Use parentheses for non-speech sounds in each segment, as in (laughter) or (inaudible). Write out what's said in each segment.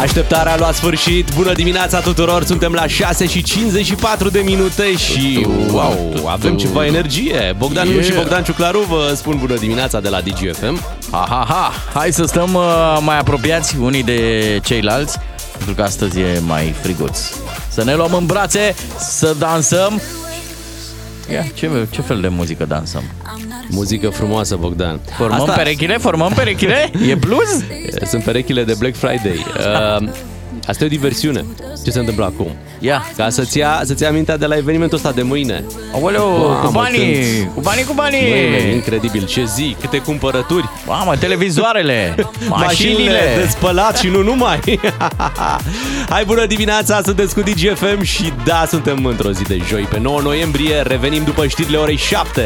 Așteptarea a luat sfârșit. Bună dimineața tuturor! Suntem la 6 și 54 de minute și wow, avem ceva energie. Bogdan yeah. și Bogdan Ciuclaru vă spun bună dimineața de la DGFM. Ha, ha, ha! Hai să stăm uh, mai apropiați unii de ceilalți, pentru că astăzi e mai friguț. Să ne luăm în brațe, să dansăm. Ia, ce, ce fel de muzică dansăm? Muzică frumoasă, Bogdan. Formăm Asta... perechile? Formăm perechile? E blues? Sunt perechile de Black Friday. Uh, Asta e o diversiune. Ce se întâmplă acum? Ia. Ca să-ți ia, să-ți ia mintea de la evenimentul ăsta de mâine. Aoleu, Mamă, cu banii, când... cu banii, cu banii. Mâine, incredibil, ce zi, câte cumpărături. Mamă, televizoarele, (laughs) mașinile. de spălat și nu numai. (laughs) Hai, bună dimineața, sunteți cu DGFM și da, suntem într-o zi de joi, pe 9 noiembrie. Revenim după știrile orei 7.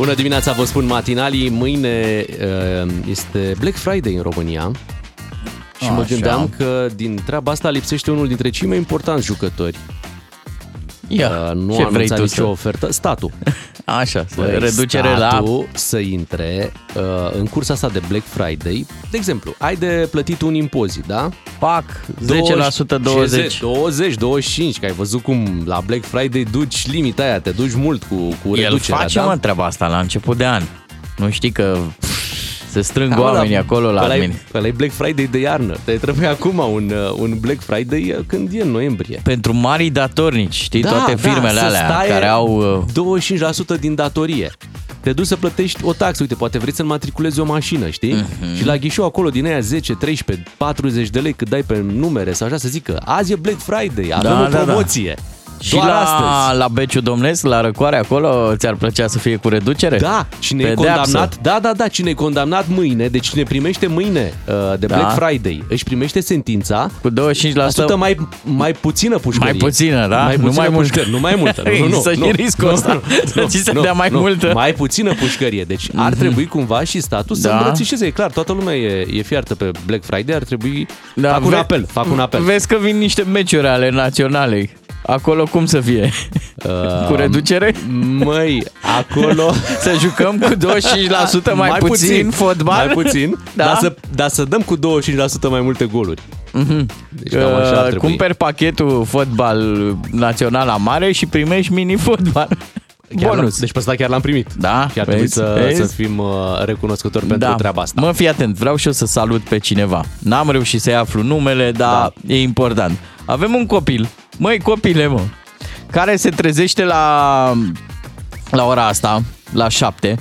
Bună dimineața, vă spun matinalii. Mâine uh, este Black Friday în România. Și Așa. mă gândeam că din treaba asta lipsește unul dintre cei mai importanți jucători. Ia, uh, nu ce a vrei tu nicio să... ofertă. Statul. (laughs) Așa, Băi, reducere statul la... să intre uh, în cursa asta de Black Friday. De exemplu, ai de plătit un impozit, da? Pac, 10%, 20. 20, 25, că ai văzut cum la Black Friday duci limita aia, te duci mult cu, cu El reducerea, face, da? mă, treaba asta la început de an. Nu știi că se strâng Da, oamenii dar acolo la ăla e- admin. Ăla e Black Friday de iarnă. Te trebuie acum un, uh, un Black Friday uh, când e în noiembrie. Pentru marii datornici, știi, Da, toate da, firmele să alea stai care au... uh, 25% din datorie. Te duci să plătești o taxă, uite, poate vrei să înmatriculezi o mașină, știi? Mhm. Și la ghișeu acolo din aia 10, 13, 40 de lei cât dai pe numere sau așa să zică azi e Black Friday, avem Da, o da, da. Promoție. Și Doar la, astăzi. la Beciu Domnesc, la Răcoare, acolo ți-ar plăcea să fie cu reducere? Da, cine e Pedeapsă. condamnat, da, da, da, cine e condamnat mâine, deci cine primește mâine uh, de Da. Black Friday, își primește sentința Cu 25% 100 mai, mai puțină pușcărie. Mai puțină, da? Mai Nu puțină mai mult. pușcărie. Nu mai multă. Nu, nu, (laughs) nu, Să și nu, riscul nu, ăsta, nu, (laughs) să nu, ți se nu, dea mai nu. multă. Mai puțină pușcărie. Deci ar trebui cumva și statul să Da. îmbrățișeze. E clar, toată lumea e, e fiartă pe Black Friday, ar trebui... Da, fac un ve- apel, fac un apel. Vezi că vin niște meciuri ale naționale. Acolo cum să fie? Uh, Cu reducere? Măi, acolo... (laughs) Să jucăm cu 25% mai, puțin, fotbal? Mai puțin, (laughs) Da. dar, să, dar să dăm cu 25% mai multe goluri. Deci cam așa ar Uh, trebui. cumperi pachetul fotbal național la mare și primești mini-fotbal. Chiar Bonus. Deci pe ăsta chiar l-am primit. Da, Și ar trebui vezi, să, vezi? să fim uh, recunoscători pentru treaba asta. Mă, fii atent, vreau și eu să salut pe cineva. N-am reușit să-i aflu numele, dar da. e important. Avem un copil, măi copile, mă, care se trezește la, la ora asta, la șapte,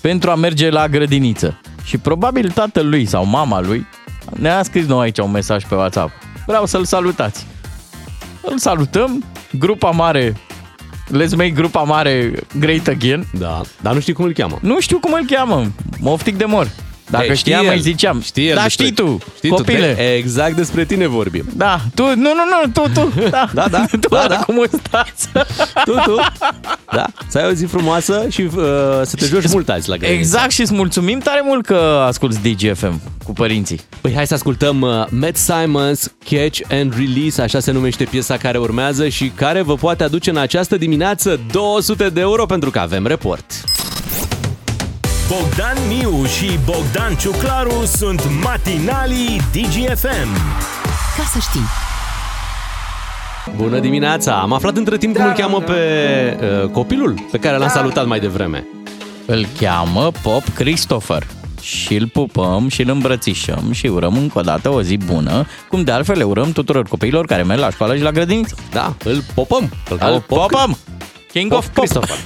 pentru a merge la grădiniță. Și probabil tatăl lui sau mama lui ne-a scris nou aici un mesaj pe WhatsApp. Vreau să-l salutați. Îl salutăm, grupa mare, let's make grupa mare great again. Da, dar nu știi cum îl cheamă. Nu știu cum îl cheamă, moftic de mor. Dacă Ei, știam, știe îi el. ziceam. Știe el da, despre- știi tu, știi copile. Tu, de- exact despre tine vorbim. Da, tu, nu, nu, nu, tu, tu. Da, (laughs) Da, da, (laughs) tu da, ăla da. cu mustață. (laughs) Tu, tu. Da, să ai o zi frumoasă și uh, să te joci mult azi la grădiniță. Exact și îți mulțumim tare mult că asculti DGFM cu părinții. Păi hai să ascultăm uh, Matt Simons Catch and Release, așa se numește piesa care urmează și care vă poate aduce în această dimineață 200 de euro pentru că avem report. Bogdan Miu și Bogdan Ciuclaru sunt matinalii DGFM. Ca să știi. Bună dimineața! Am aflat între timp cum îl cheamă pe uh, copilul pe care l-am salutat mai devreme. Îl cheamă Pop Christopher și îl pupăm și îl îmbrățișăm și urăm încă o dată o zi bună, cum de altfel le urăm tuturor copiilor care merg la școală și la grădiniță. Da, îl popăm. Îl, cheamă Îl popăm! King Pop of Pop! Christopher.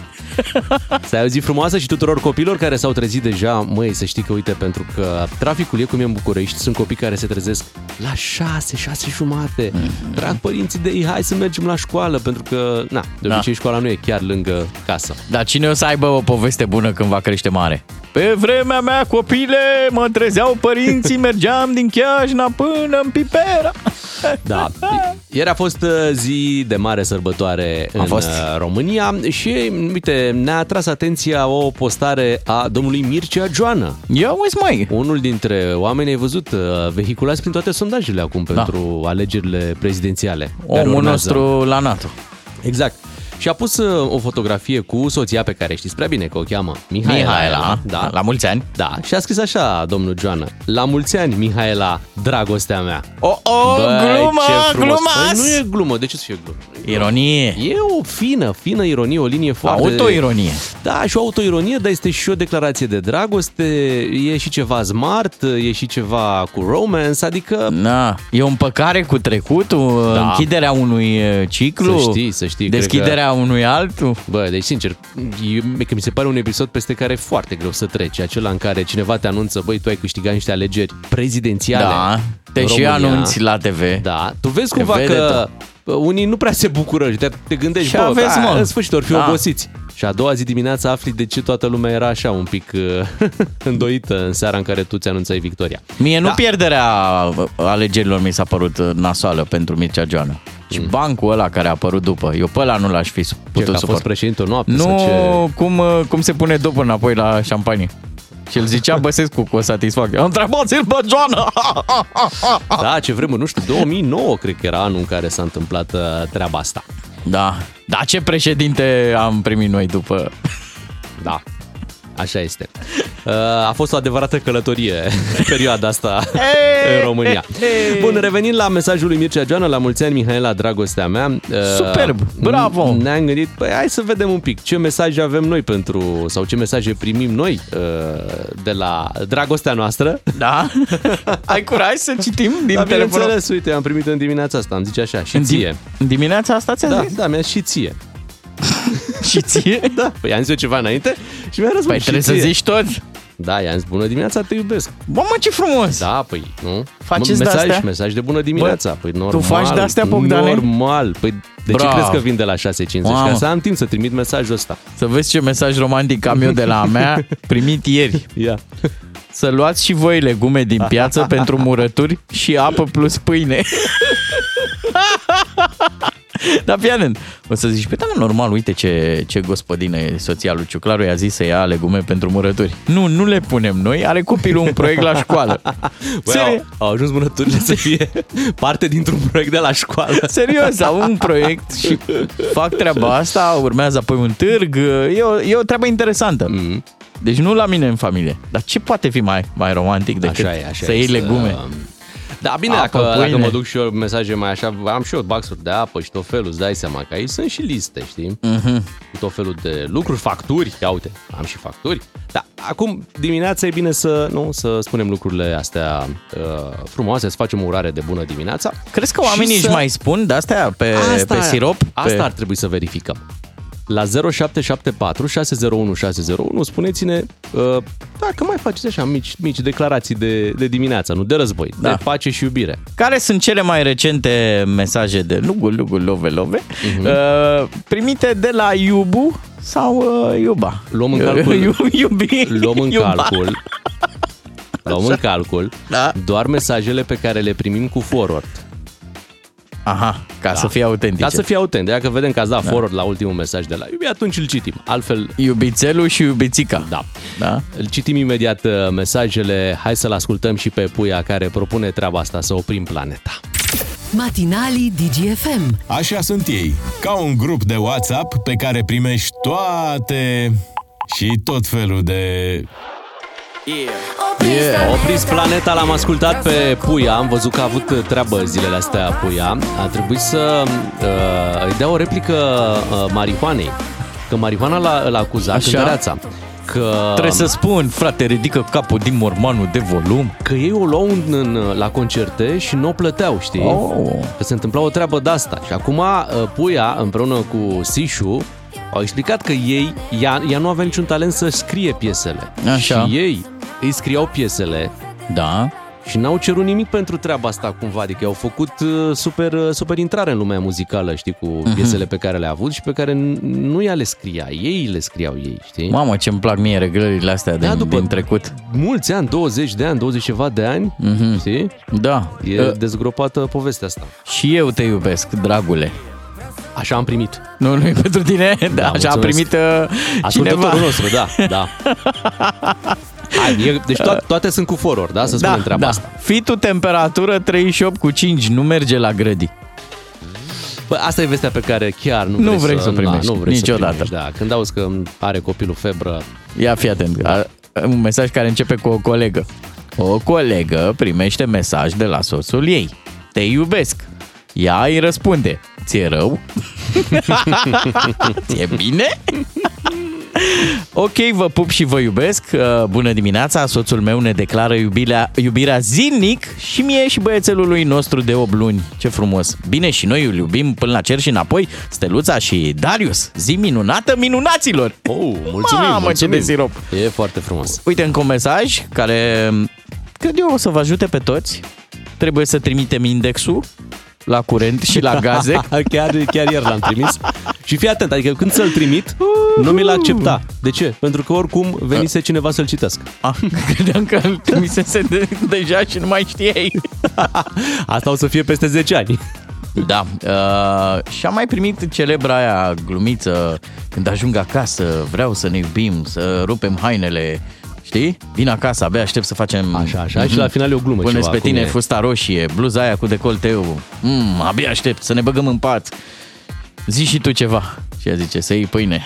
(laughs) Să ai o zi frumoasă și tuturor copilor care s-au trezit deja. Măi, să știi că, uite, pentru că traficul e cum e în București, sunt copii care se trezesc la 6, 6 jumate. Mhm. Trag părinții de ei, hai să mergem la școală, pentru că, na, de Da. obicei școala nu e chiar lângă casă. Dar cine o să aibă o poveste bună când va crește mare? Pe vremea mea, copile, mă trezeau părinții, (laughs) mergeam din Chiajna până în Pipera. (laughs) Da. Ieri a fost uh, zi de mare sărbătoare A în fost. uh, România și, uite, ne-a atras atenția o postare a domnului Mircea Joană. Ia uiți, măi! Unul dintre oameni, ai văzut, uh, vehiculați prin toate sondajele acum pentru alegerile prezidențiale. care Da. Omul urmează. nostru la NATO. Exact. Și a pus uh, o fotografie cu soția pe care știți prea bine că o cheamă Mihaela. Mihaela, da. la mulți ani. Da, și a scris așa, domnul Joana. La mulți ani, Mihaela, dragostea mea. O, o, glumă, ce frumos. glumă! Păi nu e glumă, de ce să fie glumă? Ironie. E o fină, fină ironie, o linie foarte... Autoironie. Da, și o autoironie, dar este și o declarație de dragoste, e și ceva smart, e și ceva cu romance, adică... Da, e o împăcare cu trecutul, Da. închiderea unui uh, ciclu, Să știi, să știi, cred deschiderea unui altul. Bă, deci sincer, e, că mi se pare un episod peste care e foarte greu să treci, acela în care cineva te anunță, băi, tu ai câștigat niște alegeri prezidențiale Da, te în și România. anunți la TV. Da, tu vezi Se cumva vede că unii nu prea se bucură și te, te gândești, Și bă, aveți, da, mă. în sfârșit ori fi Da. obosiți. Și a doua zi dimineața afli de ce toată lumea era așa un pic uh, (laughs) îndoită în seara în care tu ți anunțai victoria. Mie nu Da. pierderea alegerilor mi s-a părut uh, nasoală pentru Mircea Joana. Și bancul ăla care a apărut după, eu pe ăla nu l-aș fi Ce, că putut a fost suport. președinte o noapte sau ce? Nu, cum, uh, cum se pune după înapoi la șampanie. Și îl zicea Băsescu cu o satisfacție. Întrebați-l pe Joana! (laughs) Da, ce vremuri, nu știu, 2009 cred că era anul în care s-a întâmplat uh, treaba asta. Da. Da, ce președinte am primit noi după... Da, așa este. Uh, A fost o adevărată călătorie (laughs) perioada asta în România. Bun, revenind la mesajul lui Mircea Joana, la mulți ani, Mihaela, dragostea mea. uh, Superb, bravo! Ne-am gândit, păi hai să vedem un pic ce mesaje avem noi pentru, sau ce mesaje primim noi uh, de la dragostea noastră. Da? (laughs) Ai curaj să citim din Da, telefonul? bineînțeles, uite, am primit în dimineața asta, am zice așa, și În, dim- ție. în dimineața asta ți-a Da, zis? da, mi-a și ție. (laughs) Și ție? Da, păi am zis eu ceva înainte și mi-a răspuns Păi și trebuie să ție. zici tot. Da, i-am zis bună dimineața, te iubesc. Bă, mă, ce frumos! Da, păi, nu? Faceți mesaj, de-astea? mesaj de bună dimineața. Bă, păi tu normal. faci de-astea, Bogdane? Normal. Păi de ce Bravo. crezi că vin de la 6.50? Mamă. Ca să am timp să trimit mesajul ăsta. Să vezi ce mesaj romantic am eu de la a mea, (laughs) primit ieri. Ia. Să luați și voi legume din piață pentru murături și apă plus pâine. (laughs) (laughs) Dar fii atent, o să zici, pe da, mă, normal, uite ce, ce gospodină e soția lui Ciuclaru, i-a zis să ia legume pentru murături. Nu, nu le punem noi, are copilul un proiect la școală. (laughs) Băi, Seri- au, au ajuns mânăturile să fie parte dintr-un proiect de la școală. (laughs) Serios, au un proiect și fac treaba asta, urmează apoi un târg, e o, e o treabă interesantă. Mhm. Deci nu la mine în familie. Dar ce poate fi mai, mai romantic decât Așa e, așa să e, iei legume? Da, bine, Apă, dacă, dacă pâine. mă duc și eu mesaje mai așa, am și eu baxuri de apă și tot felul, îți dai seama că aici sunt și liste, știi? Mhm. Cu tot felul de lucruri, facturi, ia uite, am și facturi. Da, acum dimineața e bine să, nu, să spunem lucrurile astea uh, frumoase, să facem o urare de bună dimineața. Crezi că Și oamenii să- își mai spun de-astea pe, pe sirop? Asta pe... ar trebui să verificăm. La 0774 601 601 spuneți-ne uh, dacă mai faceți așa mici, mici declarații de, de dimineață, nu de război, Da. de pace și iubire. Care sunt cele mai recente mesaje de lugu, lugu, love, love, Mhm. uh, primite de la Iubu sau uh, Iuba? Luăm în (laughs) calcul- Iu- Iubi, Luăm în Iuba. calcul (laughs) Luăm în calcul Da. doar mesajele pe care le primim cu forward. Aha, ca să fie autentice. Ca să fie autent. Dacă vedem că ați dat forward la ultimul mesaj de la iubi, atunci îl citim. Altfel, Iubițelul și iubițica. da. da? Îl citim imediat uh, mesajele. Hai să-l ascultăm și pe Puia care propune treaba asta, să oprim planeta. Matinalii DGFM. Așa sunt ei, ca un grup de WhatsApp pe care primești toate și tot felul de... Yeah. Opriți planeta, l-am ascultat pe Puia, am văzut că a avut treabă zilele astea Puia. A trebuit să uh, îi dea o replică uh, marihuanei. Că marihuana l-a, l-a acuzat Așa? cântăreața. Că, Trebuie să spun, frate, ridică capul din mormanul de volum. că ei o luau în, în, la concerte și nu o plăteau, știi? Oh. Că se întâmpla o treabă de asta. Și acum uh, Puia, împreună cu Sișu, au explicat că ei, ea, ea nu avea niciun talent să scrie piesele. Așa. Și ei îi scriau piesele Da. și n-au cerut nimic pentru treaba asta cumva, adică au făcut uh, super, uh, super intrare în lumea muzicală, știi, cu Mhm. piesele pe care le-a avut și pe care n- nu ea le scria, ei le scriau ei, știi? Mamă, ce-mi plac mie reglările astea din, Da, după- din trecut. Mulți ani, 20 de ani, 20 ceva de ani, Mhm. știi? Da. E Uh, dezgropată povestea asta. și eu te iubesc, dragule. Așa am primit. Nu, nu e pentru tine? Da, așa a mulțumesc. primit uh, cineva. Ascultătorul nostru, da, da. (laughs) Hai, e, deci to- toate sunt cu forward, da? Să spunem treaba da. asta. Fii tu temperatură 38 cu 5, nu merge la grădi. Bă, asta e vestea pe care chiar nu, Nu vrei, vrei să o da, primești, nu vrei niciodată. Să primești, da. Când auzi că are copilul febră, Ia fi atent. A- Un mesaj care începe cu o colegă. O colegă primește mesaj de la soțul ei. Te iubesc. Ea îi răspunde. Ți-e rău? (laughs) Ți-e bine? Ok, vă pup și vă iubesc. Uh, Bună dimineața, soțul meu ne declară iubirea, iubirea zilnic și mie și băiețelului nostru de 8 luni. Ce frumos. Bine, și noi îl iubim până la cer și înapoi. Steluța și Darius. Zi minunată minunaților! oh, mulțumim, Mamă, ce mulțumim. de sirop! E foarte frumos. Uite, încă un mesaj care cred eu o să vă ajute pe toți. Trebuie să trimitem indexul la curent și la gaze. (laughs) chiar, chiar ieri l-am trimis. Și fii atent, adică când să-l trimit, nu mi-l accepta. De ce? Pentru că oricum venise cineva să-l citească. Ah, credeam că îl trimisese de, deja și nu mai știai. (laughs) Asta o să fie peste 10 ani. Da. Uh, și am mai primit celebra aia glumiță când ajung acasă, vreau să ne iubim, să rupem hainele. Știi? Vin acasă, abia aștept să facem... Așa, așa, și la final e o glumă Puneți ceva, pe cum tine e? fusta roșie, bluza aia cu decolteu. Mm, abia aștept să ne băgăm în pat. Zi și tu ceva. Și ea zice, să iei pâine.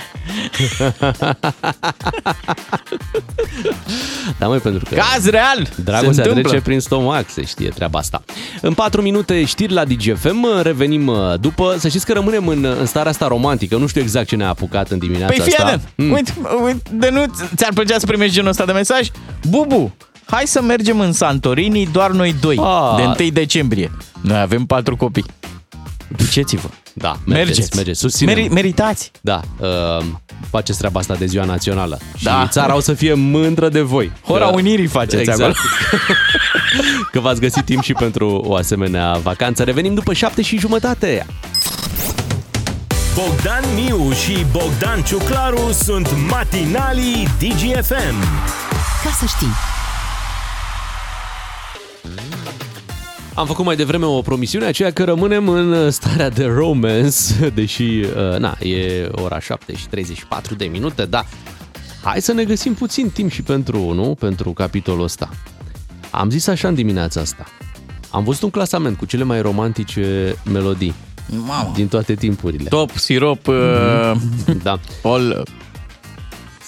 Da, mai pentru că... Caz real! Dragostea se întâmplă. trece prin stomac, se știe treaba asta. În 4 minute știri la DGFM, revenim uh, după. Să știți că rămânem în, în starea asta romantică. Nu știu exact ce ne-a apucat în dimineața Păi fii asta. atent, uite, uite, de nu ți-ar plăcea să primești genul ăsta de mesaj? Bubu, hai să mergem în Santorini doar noi doi, Ah. de 1 decembrie. Noi avem patru copii. Duceți-vă. Da, mergeți, Mergeți. mergeți. Susținem. Meri- meritați. Da, uh, faceți treaba asta de ziua națională. Și Da. țara o să fie mândră de voi. Hora Că- Unirii faceți exact. acolo. (laughs) Că v-ați găsit timp și pentru o asemenea vacanță. Revenim după șapte și jumătate. Bogdan Miu și Bogdan Ciuclaru sunt matinalii DGFM. Ca să știi. Am făcut mai devreme o promisiune, aceea că rămânem în starea de romance, (laughs) deși, uh, na, e ora 7 și 34 de minute, dar hai să ne găsim puțin timp și pentru, nu, pentru capitolul ăsta. Am zis așa în dimineața asta. Am văzut un clasament cu cele mai romantice melodii Mamă. din toate timpurile. Top, sirop, uh, (laughs) Da. all,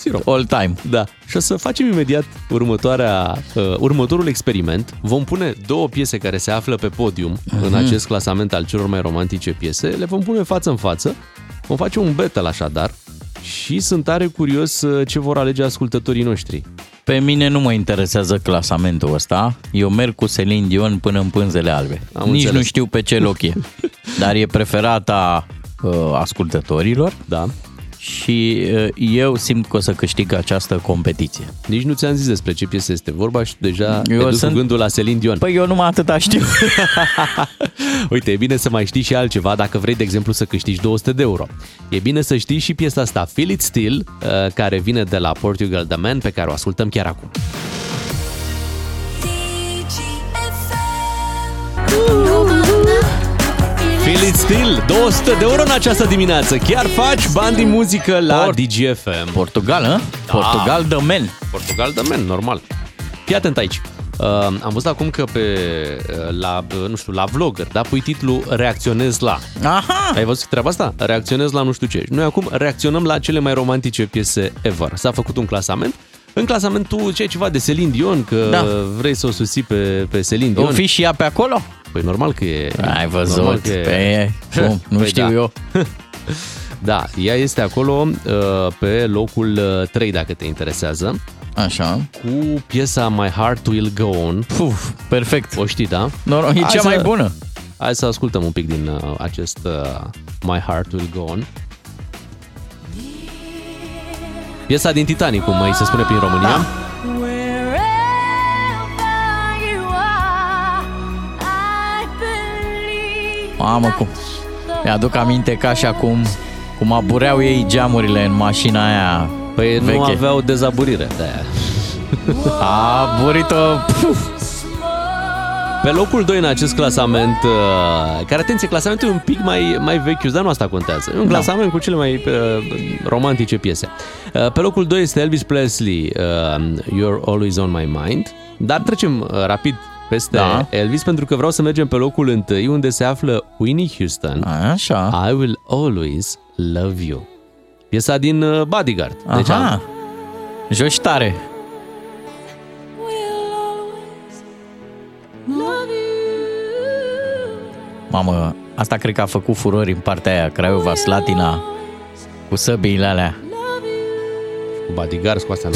Sirop. all time. Da. Și o să facem imediat următoarea, uh, următorul experiment. Vom pune două piese care se află pe podium uh-huh. în acest clasament al celor mai romantice piese. Le vom pune față în față. Vom face un battle așadar și sunt tare curios uh, ce vor alege ascultătorii noștri. Pe mine nu mă interesează clasamentul ăsta. Eu merg cu Celine Dion până în pânzele albe. Am Nici înțeles. nu știu pe ce loc e. (laughs) Dar e preferata uh, ascultătorilor Da? Și uh, eu simt că o să câștig această competiție. Nici nu ți-am zis despre ce piesă este vorba și deja Eu Eu te sunt- cu gândul la Celine Dion. Păi eu numai atâta știu. (laughs) Uite, e bine să mai știi și altceva dacă vrei, de exemplu, să câștigi 200 de euro. E bine să știi și piesa asta, Feel It Still, uh, care vine de la Portugal The Man, pe care o ascultăm chiar acum. Feel It Still, 200 de euro în această dimineață. Chiar faci bani din muzică la Port- DGFM. Portugal, hă? Portugal de men. Portugal The Man, normal. Fii atent aici. Uh, am văzut acum că pe uh, la, uh, nu știu, la vlogger, da, pui titlul Reacționez la. Aha! Ai văzut treaba asta? Reacționez la nu știu ce. Noi acum reacționăm la cele mai romantice piese ever. S-a făcut un clasament. În clasamentul ce e ceva de Celine Dion, că Da. vrei să o susții pe, pe Celine O Dion. fi și ea pe acolo? Păi normal că e. Ai normal văzut? că e. Pe, cum, nu Păi știu da. eu. (laughs) Da, ea este acolo uh, pe locul uh, 3 dacă te interesează, Așa. cu piesa My Heart Will Go On. Puf, perfect. O știi, da? Noroc, e Hai cea să- mai bună. Hai să ascultăm un pic din uh, acest uh, My Heart Will Go On. Piesa din Titanic, cum mai se spune prin România. Da. Mamă, cum... Mi-aduc aminte ca și acum cum abureau ei geamurile în mașina aia Păi veche. nu aveau dezaburire de aia. (laughs) A burit-o... Puf, Pe locul 2 în acest clasament, uh, care, atenție, clasamentul e un pic mai, mai vechi, dar nu asta contează. E un Da. clasament cu cele mai uh, romantice piese. Uh, pe locul 2 este Elvis Presley, uh, You're Always On My Mind. Dar trecem uh, rapid peste Da. Elvis pentru că vreau să mergem pe locul întâi unde se află Winnie Houston. Așa. I will always love you. Piesa din uh, Bodyguard. Deci Aha. am, Joci tare. Mamă, asta cred că a făcut furori în partea aia, Craiova, Slatina, cu săbiile alea. cu Bodyguard cu asta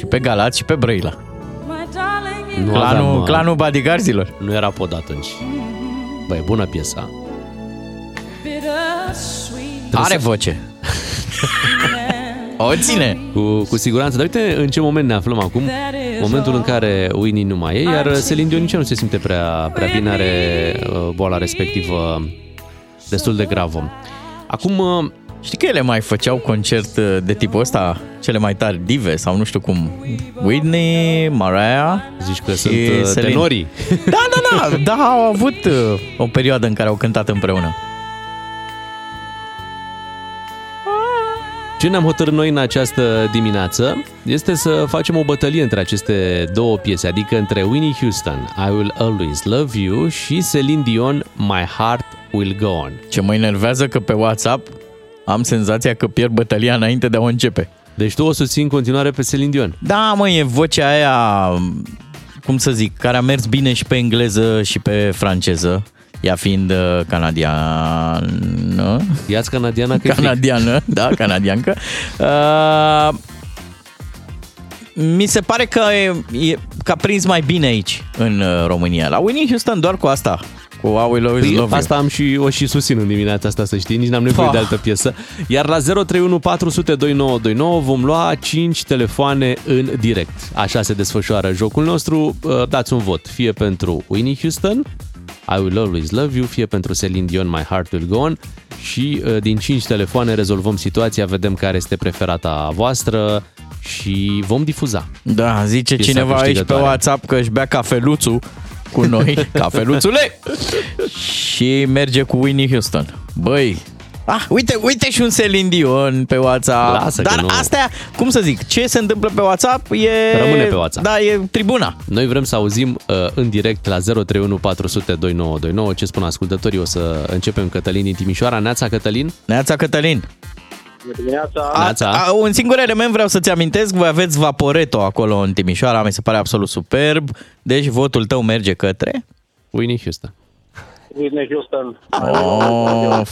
Și pe Galați și pe Brăila. Nu, Clanul, aveam, uh, clanul bodyguardilor. nu era pod atunci. Băi, bună piesa. Are voce. (laughs) o ține. Cu, cu siguranță. Dar uite în ce moment ne aflăm acum. Momentul în care Winnie nu mai e, iar Celine Dion nici nu se simte prea, prea bine, are uh, boala respectivă destul de gravă. Acum, uh, Știi că ele mai făceau concert uh, de tipul ăsta, cele mai tari dive sau nu știu cum. Whitney, Mariah zici că și sunt uh, Celine. tenorii. (laughs) Da, da, da, da, au avut uh, o perioadă în care au cântat împreună. Ce ne-am hotărât noi în această dimineață este să facem o bătălie între aceste două piese, adică între Winnie Houston, I Will Always Love You și Celine Dion, My Heart Will Go On. Ce mă enervează că pe WhatsApp am senzația că pierd bătălia înainte de a o începe. Deci tu o susții în continuare pe Celine Dion. Da, mă, e vocea aia, cum să zic, care a mers bine și pe engleză și pe franceză, ea fiind uh, canadiană. Ia-ți canadiana că e fric. Canadiană, da, canadiancă. Uh, mi se pare că, e, e, că a prins mai bine aici, în uh, România. La Winnie Houston doar cu asta, cu I Will Always Păi, Love asta am și o și susțin în dimineața asta, să știi, nici n-am nevoie Pah. de altă piesă. Iar la 031 400 2929 vom lua 5 telefoane în direct. Așa se desfășoară jocul nostru. Uh, Dați un vot, fie pentru Winnie Houston, I Will Always Love You, fie pentru Celine Dion, My Heart Will Go On și uh, din 5 telefoane rezolvăm situația, vedem care este preferata voastră și vom difuza. You. Da, zice Piesa cineva aici pe câștigătoare. WhatsApp că își bea cafeluțul cu noi, (laughs) cafeluțule, și merge cu Winnie Houston. Băi, Ah, uite, uite și un Celine Dion pe WhatsApp. Lasă că Dar nu. astea, cum să zic, ce se întâmplă pe WhatsApp e... Rămâne pe WhatsApp. Da, e tribuna. Noi vrem să auzim uh, în direct la 031 400 2929 ce spun ascultătorii. O să începem Cătălin din Timișoara. Neața Cătălin. Neața Cătălin. Bună dimineața! Neața. A, un singur element vreau să-ți amintesc, voi aveți Vaporeto acolo în Timișoara, mi se pare absolut superb, deci votul tău merge către... Winnie Houston. Whitney Houston. Oh,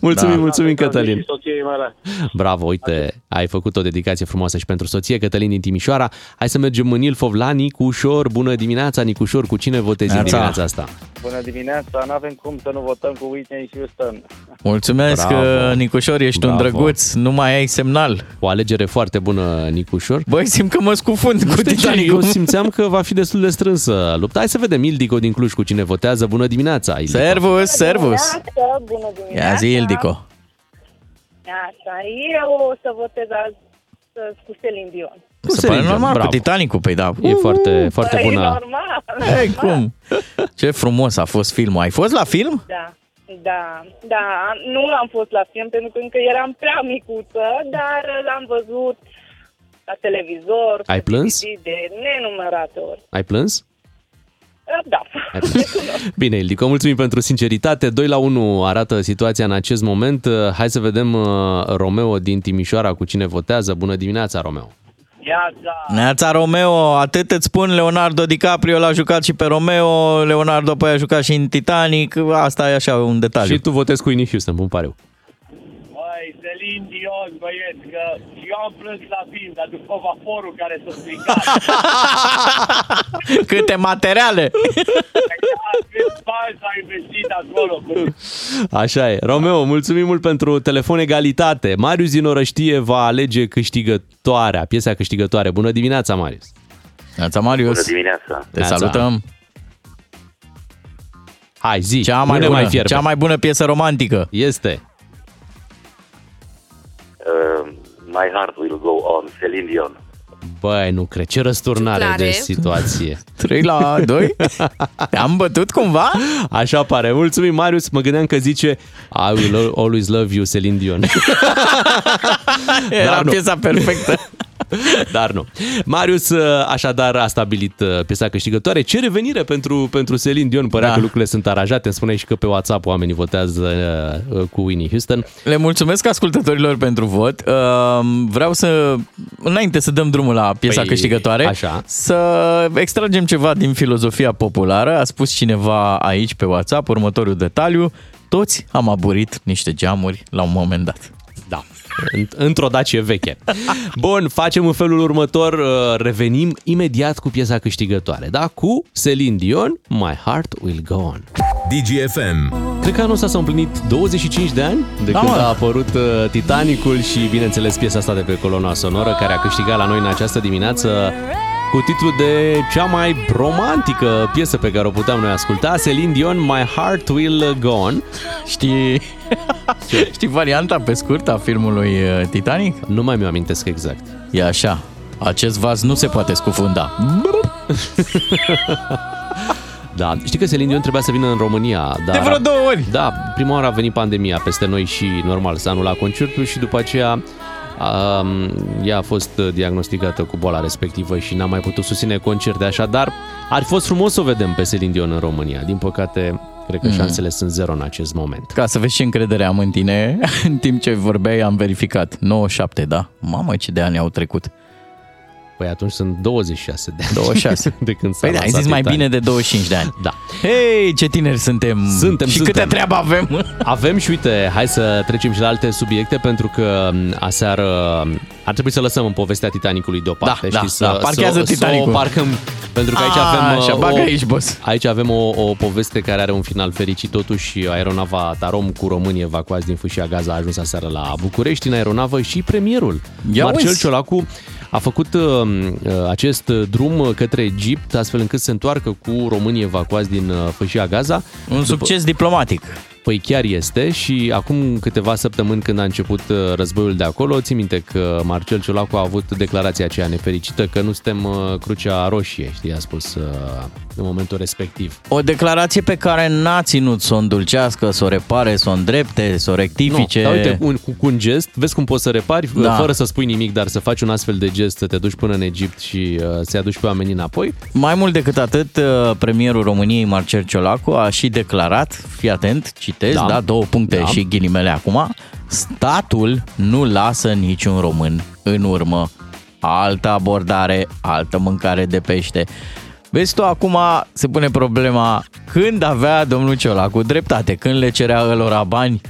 Mulțumim, Da. mulțumim Și Cătălin. soției mele. Bravo, uite, ai făcut o dedicație frumoasă și pentru soție, Cătălin din Timișoara. Hai să mergem în Ilfov la Nicușor. Bună dimineața, Nicușor, cu cine votezi în Neața. dimineața asta? Bună dimineața! Nu avem cum să nu votăm cu Whitney Houston. mulțumesc, Bravo. Nicușor, ești un Bravo. drăguț, nu mai ai semnal. O alegere foarte bună, Nicușor. Băi, simt că mă scufund cu Știu ce, Titanic. eu simțeam că va fi destul de strânsă lupta. Hai să vedem Ildico din Cluj cu cine votează. Bună dimineața, Ildico. Servus, servus. Dimineața, bună dimineața. Ia zi, Ildico. Așa, eu o să votez azi uh, cu Celine Dion. Se Celine pare Dion, normal bravo. cu Titanicul, păi da. E foarte, foarte Păi, bună. normal. Ei, cum? Ce frumos a fost filmul. Ai fost la film? Da, da, da. Nu am fost la film pentru că încă eram prea micuță, dar l-am văzut la televizor. Ai pe plâns? DVD, De nenumărate ori. Ai plâns? Da. Ai plâns. (laughs) Bine, Ildico, mulțumim pentru sinceritate. 2 la 1 arată situația în acest moment. Hai să vedem uh, Romeo din Timișoara cu cine votează. Bună dimineața, Romeo. Iața! Neața Romeo, atât îți spun, Leonardo DiCaprio l-a jucat și pe Romeo, Leonardo apoi a jucat și în Titanic, asta e așa un detaliu. Și tu votezi cu Winnie Houston, bun pariu. Băi, Celine Dion, băieți, că și eu am plâns la film, dar după vaporul care s-a stricat. (laughs) Câte materiale! Cât bani s-a investit acolo. Așa e. Romeo, mulțumim mult pentru telefon egalitate. Marius din Orăștie va alege câștigătoarea, piesa câștigătoare. Bună dimineața, Marius. Neața Marius, dimineața. te Neața. salutăm! Hai, zi. Cea nu mai, ne bună, mai fierbe. cea mai bună piesă romantică. Este. Uh, my heart will go on, Celine Dion. Băi, nu cred. Ce răsturnare Clare. de situație. (laughs) 3 la 2? Te-am bătut cumva? Așa pare. Mulțumim, Marius. Mă gândeam că zice I will always love you, Celine Dion. (laughs) Era nu. piesa perfectă. (laughs) Dar nu. Marius uh, așadar a stabilit uh, piesa câștigătoare. Ce revenire pentru, pentru Celine Dion. Părea Da. că lucrurile sunt aranjate. Îmi spuneai și că pe WhatsApp oamenii votează uh, cu Winnie Houston. Le mulțumesc ascultătorilor pentru vot. Uh, Vreau să, înainte să dăm drumul la piesa Păi, câștigătoare, așa. să extragem ceva din filozofia populară. A spus cineva aici pe WhatsApp următorul detaliu. Toți am aburit niște geamuri la un moment dat. Da. Înt- Într-o dacie veche. Bun, facem în felul următor, uh, revenim imediat cu piesa câștigătoare, da? Cu Celine Dion, My Heart Will Go On. DGFM. Cred că anul ăsta s-au împlinit 25 de ani de Da, când mă. a apărut uh, Titanicul și, bineînțeles, piesa asta de pe coloana sonoră care a câștigat la noi în această dimineață cu titlul de cea mai romantică piesă pe care o puteam noi asculta, Celine Dion, My Heart Will Go On. Știi, (laughs) știi varianta pe scurt a filmului uh, Titanic? Nu mai mi-o amintesc exact. E așa. Acest vas nu se poate scufunda. (laughs) Da, știi că Celine Dion trebuia să vină în România. Dar, De vreo două ori. Da, prima oară a venit pandemia peste noi și normal s-a anulat concertul și după aceea um, ea a fost diagnosticată cu boala respectivă și n-a mai putut susține concerte. Așadar, ar fi fost frumos să o vedem pe Celine Dion în România. Din păcate, cred că șansele sunt zero în acest moment. Ca să vezi ce încredere am în tine, (laughs) în timp ce vorbeai am verificat. 97, da. Mamă, ce de ani au trecut. Păi atunci sunt 26 de ani. 26. (laughs) de când s-a Păi da, ai lansat zis mai Titanic. bine de 25 de ani. Da. Hei, ce tineri suntem! Suntem, și suntem. câte treabă avem! (laughs) Avem și uite, hai să trecem și la alte subiecte pentru că m, aseară m, ar trebui să lăsăm în povestea Titanicului deoparte Da, și da, să, da, parchează să, Titanicul. să o parcăm pentru că aici A, avem așa, uh, bagă o, aici, boss. aici avem o, o poveste care are un final fericit totuși aeronava Tarom cu românii evacuați din fâșia Gaza a ajuns aseară la București în aeronavă și premierul Ia Marcel uzi. Ciolacu a făcut uh, uh, acest drum către Egipt astfel încât să se întoarcă cu românii evacuați din uh, fâșia Gaza. Un succes diplomatic. Păi chiar este și acum câteva săptămâni când a început uh, războiul de acolo, ții minte că Marcel Ciolacu a avut declarația aceea nefericită că nu suntem uh, crucea roșie, știi, a spus uh, în momentul respectiv. O declarație pe care n-a ținut să o îndulcească, să o repare, să o îndrepte, să o rectifice. Nu, dar uite, un, cu, cu un gest, vezi cum poți să repari, Da. da. fără să spui nimic, dar să faci un astfel de gest, să te duci până în Egipt și uh, să-i aduci pe oamenii înapoi. Mai mult decât atât, uh, premierul României, Marcel Ciolacu, a și declarat, fii atent, citez, da, Da. da două puncte Da. și ghilimele acum, statul nu lasă niciun român în urmă. Altă abordare, altă mâncare de pește. Vezi tu, acum se pune problema când avea domnul Ciolacu dreptate, când le cerea ălora bani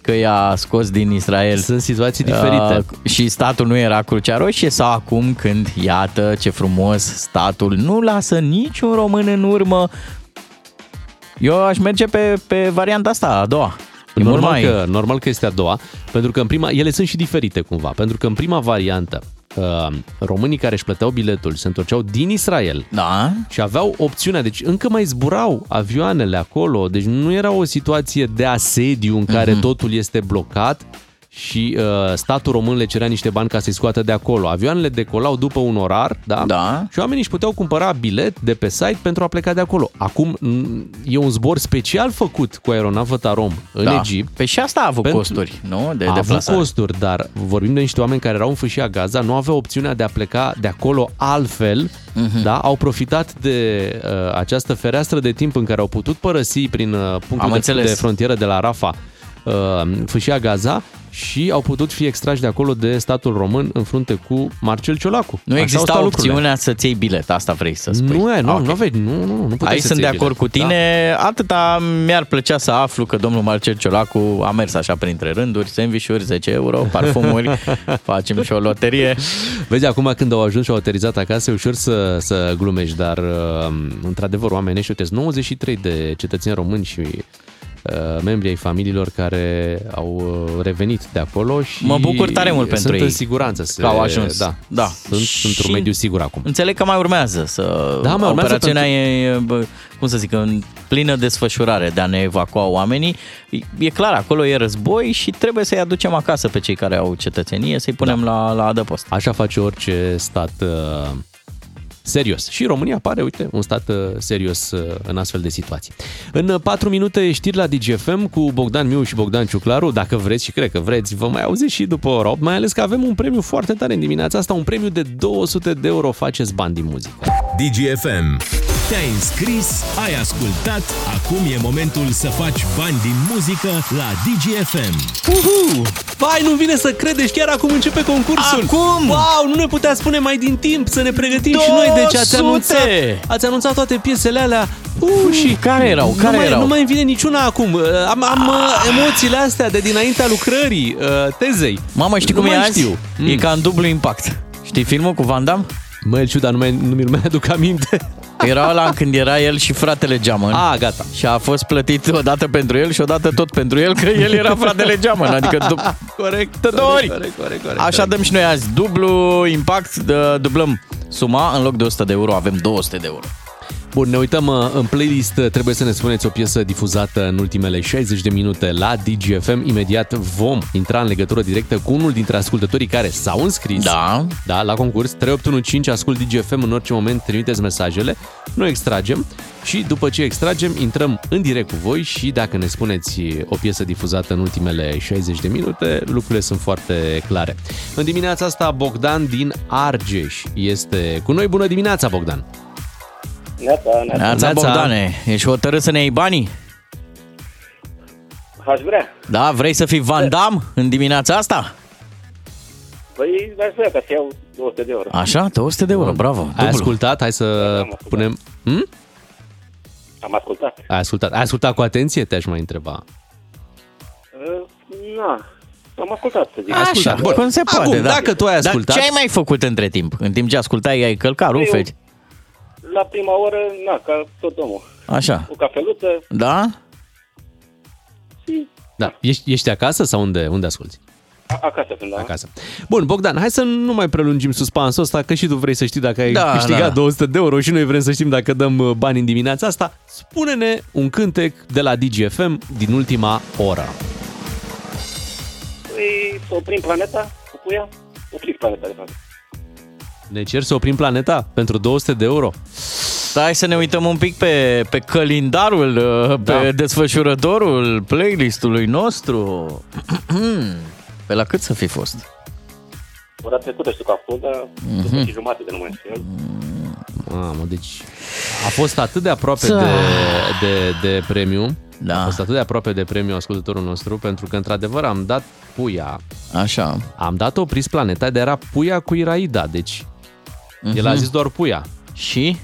că i-a scos din Israel. Sunt situații diferite. Uh, și statul nu era Crucea Roșie sau acum când, iată ce frumos, statul nu lasă niciun român în urmă. Eu aș merge pe, pe varianta asta, a doua. E mult Normal, mai... că, normal că este a doua, pentru că în prima, ele sunt și diferite cumva, pentru că în prima variantă, uh, românii care își plăteau biletul se întorceau din Israel Da? și aveau opțiunea, deci încă mai zburau avioanele acolo, deci nu era o situație de asediu în care Mhm. totul este blocat și uh, statul român le cerea niște bani ca să-i scoată de acolo. Avioanele decolau după un orar, da? Da. Și oamenii își puteau cumpăra bilet de pe site pentru a pleca de acolo. Acum m, e un zbor special făcut cu aeronavă Tarom în da. Egipt. Pe și asta a avut Pentru- costuri, nu? De a avut deplasare. costuri, dar vorbim de niște oameni care erau în fâșia Gaza, nu aveau opțiunea de a pleca de acolo altfel, Mhm. da? Au profitat de uh, această fereastră de timp în care au putut părăsi prin uh, punctul Am de, înțeles. de frontieră de la Rafa uh, fâșia Gaza și au putut fi extrași de acolo de statul român în frunte cu Marcel Ciolacu. Nu Așa au exista stat lucrurile. opțiunea să-ți iei bilet, asta vrei să spui. Nu, e, nu, Ok. nu, aveai, nu, nu, nu puteai Aici să sunt de ții acord cu bilet. tine. Da. Atâta mi-ar plăcea să aflu că domnul Marcel Ciolacu a mers așa printre rânduri, sandvișuri, 10 euro, (laughs) parfumuri, facem și o loterie. Vezi, acum când au ajuns și au aterizat acasă, e ușor să, să glumești, dar uh, într-adevăr oamenii ăștia, uite, sunt 93 de cetățeni români și uh, membri ai familiilor care au uh, revenit de acolo și Mă bucur tare mult pentru sunt ei în siguranță. Se, că au ajuns. Da, Da. Sunt Și- într-un mediu sigur acum. Înțeleg că mai urmează să... Da, mai urmează Operațiunea e, bă, cum să zic, în plină desfășurare de a ne evacua oamenii. E- E clar, acolo e război și trebuie să-i aducem acasă pe cei care au cetățenie, să-i punem Da. la, la adăpost. Așa face orice stat uh, serios. Și România pare, uite, un stat uh, serios uh, în astfel de situații. În uh, 4 minute știri la DGFM cu Bogdan Miu și Bogdan Ciuclaru. Dacă vreți și cred că vreți, vă mai auziți și după ora 8, mai ales că avem un premiu foarte tare în dimineața asta, un premiu de 200 de euro. Faceți bani din muzică. DGFM. Te-ai înscris, ai ascultat, acum e momentul să faci bani din muzică la DGFM. Uhu! Vai, nu vine să credeți, chiar acum începe concursul. Acum? Wow, nu ne putea spune mai din timp să ne pregătim și noi. Deci ați 200! anunțat, ați anunțat toate piesele alea. Uh, și Care erau? Care nu mai, erau? Nu mai îmi vine niciuna acum. Uh, Am, am uh, emoțiile astea de dinaintea lucrării, uh, tezei. Mamă, știi Nu cum e mai azi? știu. Mm. E ca în dublu impact. Știi filmul cu Van Damme? Mă, El Ciuda, nu, mai, nu mi-l mai aduc aminte. Era ăla când era el și fratele Geamăn. A, gata. Și a fost plătit odată pentru el și odată tot pentru el, că el era fratele Geamăn. Adică du- Corect. De două ori. Corect, corect, corect. Așa dăm și noi azi. Dublu impact, de, dublăm suma. În loc de 100 de euro avem 200 de euro. Bun, ne uităm uh, în playlist. Trebuie să ne spuneți o piesă difuzată în ultimele 60 de minute la DGFM. Imediat vom intra în legătură directă cu unul dintre ascultătorii care s-au înscris. Da. Da, la concurs. 3815, ascult DGFM în orice moment, trimiteți mesajele. Noi extragem și după ce extragem, intrăm în direct cu voi și dacă ne spuneți o piesă difuzată în ultimele 60 de minute, lucrurile sunt foarte clare. În dimineața asta, Bogdan din Argeș este cu noi. Bună dimineața, Bogdan! Neața, neața. Neața Neața. Bogdane, ești hotărât să ne iei banii? Aș vrea. Da, vrei să fii Van Damme în dimineața asta? Păi, aș vrea ca să iau 200 de euro. Așa, 200 de euro, bravo. Ai dublu. ascultat? Hai să am ascultat. punem... Hm? Am ascultat. Ai ascultat. Ai ascultat cu atenție? Te-aș mai întreba. Uh, na, am ascultat, să zic. Așa, ascultat. Bun. cum se poate, Acum, da. dacă tu ai ascultat- Dar ce ai mai făcut între timp? În timp ce ascultai, ai călcat rufeci? La prima oră, na, ca tot omul. Așa. O cafeluță Da? și Da. Ești, ești acasă sau unde, unde asculti? a- acasă sunt, da? Acasă. Bun, Bogdan, hai să nu mai prelungim suspansul ăsta, că și tu vrei să știi dacă ai Da, câștigat da. 200 de euro și noi vrem să știm dacă dăm uh, bani în dimineața asta. Spune-ne un cântec de la DGFM din ultima oră. Păi, să oprim planeta cu puia? Opriți planeta, de fapt. Ne cer să oprim planeta pentru 200 de euro? Stai să ne uităm un pic pe, pe calendarul, uh, pe Da. desfășurătorul playlistului nostru. (clears throat) Pe la cât să fi fost? Ora trecută știu că a fost, dar mm-hmm. și jumate de nu mai știu. Mamă, deci a fost atât de aproape Da. de, de, de premiu. Da. A fost atât de aproape de premiu ascultătorul nostru, pentru că într-adevăr am dat puia. Așa. Am dat opris planeta, dar era puia cu Iraida, deci Mhm. el a zis doar puia. Și?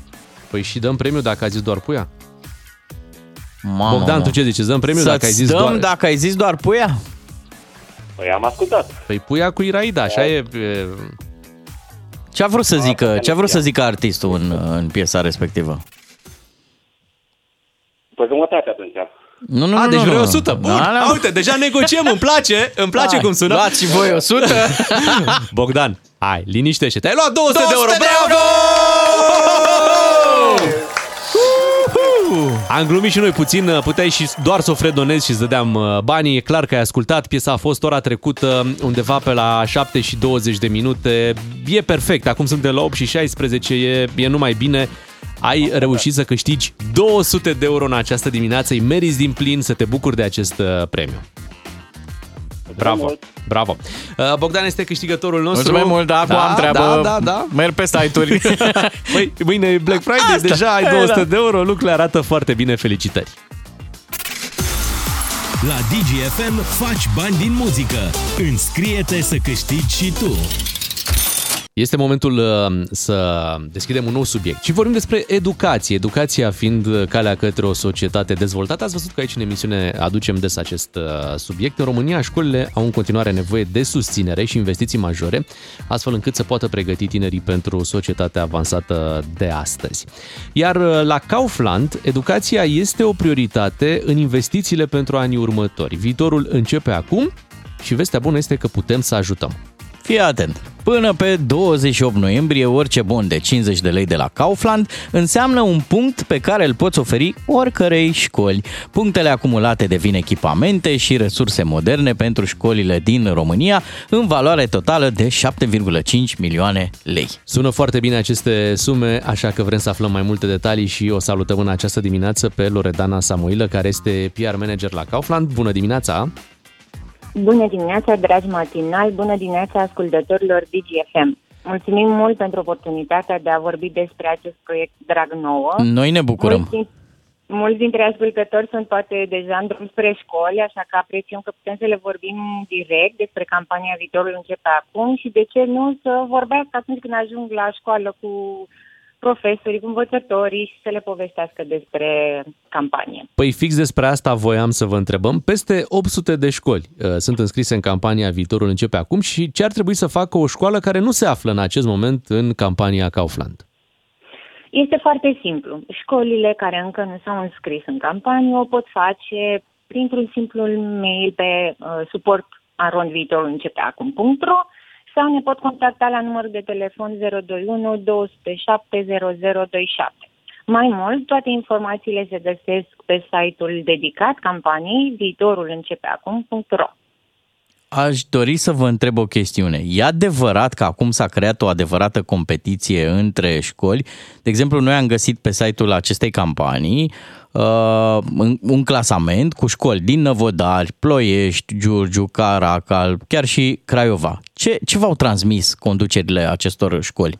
Păi și dăm premiu dacă a zis doar puia? Mamă, Bogdan, mă. tu ce zici? Îți Dăm premiu Să-ți dacă ai zis dăm doar... dacă ai zis doar puia? Păi am ascultat. Păi puia cu Iraida, așa e... e... Ce a vrut să zică, asta ce a vrut să nu zică artistul în, în piesa respectivă? Păi jumătate atunci. Nu, nu, A, nu, deci nu, vrei nu. 100. Bun, Da, da. A, uite, deja negociem, îmi place, îmi place Hai, cum sună. Luați și voi 100. (laughs) Bogdan, hai, liniștește. Te-ai luat 200, 200 de euro, de bravo! Am glumit și noi puțin, puteai și doar să o fredonezi și să dădeam uh, banii. E clar că ai ascultat, piesa a fost ora trecută undeva pe la 7 și 20 de minute. E perfect, acum suntem la 8 și 16, e, e numai bine. Ai reușit să câștigi 200 de euro în această dimineață, îi meriți din plin să te bucuri de acest uh, premiu. Bravo, mult. bravo. Uh, Bogdan este câștigătorul nostru. Mulțumim mult, da, acum am treabă. Da, da, da. Merg pe site-uri. (laughs) Păi, mâine e Black Friday, Asta, deja ai e, 200 da. de euro, lucrurile arată foarte bine, felicitări. La DGFM faci bani din muzică. Înscrie-te să câștigi și tu. Este momentul uh, să deschidem un nou subiect și vorbim despre educație. Educația fiind calea către o societate dezvoltată. Ați văzut că aici în emisiune aducem des acest uh, subiect. În România, școlile au în continuare nevoie de susținere și investiții majore, astfel încât să poată pregăti tinerii pentru societatea avansată de astăzi. Iar uh, la Kaufland, educația este o prioritate în investițiile pentru anii următori. Viitorul începe acum și vestea bună este că putem să ajutăm. Fii atent! Până pe 28 noiembrie, orice bon de 50 de lei de la Kaufland înseamnă un punct pe care îl poți oferi oricărei școli. Punctele acumulate devin echipamente și resurse moderne pentru școlile din România în valoare totală de 7,5 milioane lei. Sună foarte bine aceste sume, așa că vrem să aflăm mai multe detalii și o salutăm în această dimineață pe Loredana Samuilă, care este PR manager la Kaufland. Bună dimineața! Bună dimineața, dragi matinali, bună dimineața ascultătorilor DGFM. Mulțumim mult pentru oportunitatea de a vorbi despre acest proiect drag nouă. Noi ne bucurăm. Mulți, din, mulți dintre ascultători sunt poate deja în drum spre școli, așa că apreciem că putem să le vorbim direct despre campania Viitorul începe acum și de ce nu să vorbească atunci când ajung la școală cu profesorii, cu învățătorii și să le povestească despre campanie. Păi fix despre asta voiam să vă întrebăm. Peste 800 de școli uh, sunt înscrise în campania Viitorul începe acum și ce ar trebui să facă o școală care nu se află în acest moment în campania Kaufland? Este foarte simplu. Școlile care încă nu s-au înscris în campanie o pot face printr-un simplu mail pe uh, suport arondviitorul începe acum.ro sau ne pot contacta la numărul de telefon 021 207 0027. Mai mult, toate informațiile se găsesc pe site-ul dedicat campaniei viitorul începe acum.ro. Aș dori să vă întreb o chestiune. E adevărat că acum s-a creat o adevărată competiție între școli? De exemplu, noi am găsit pe site-ul acestei campanii uh, un clasament cu școli din Năvodari, Ploiești, Giurgiu, Caracal, chiar și Craiova. Ce, ce v-au transmis conducerile acestor școli?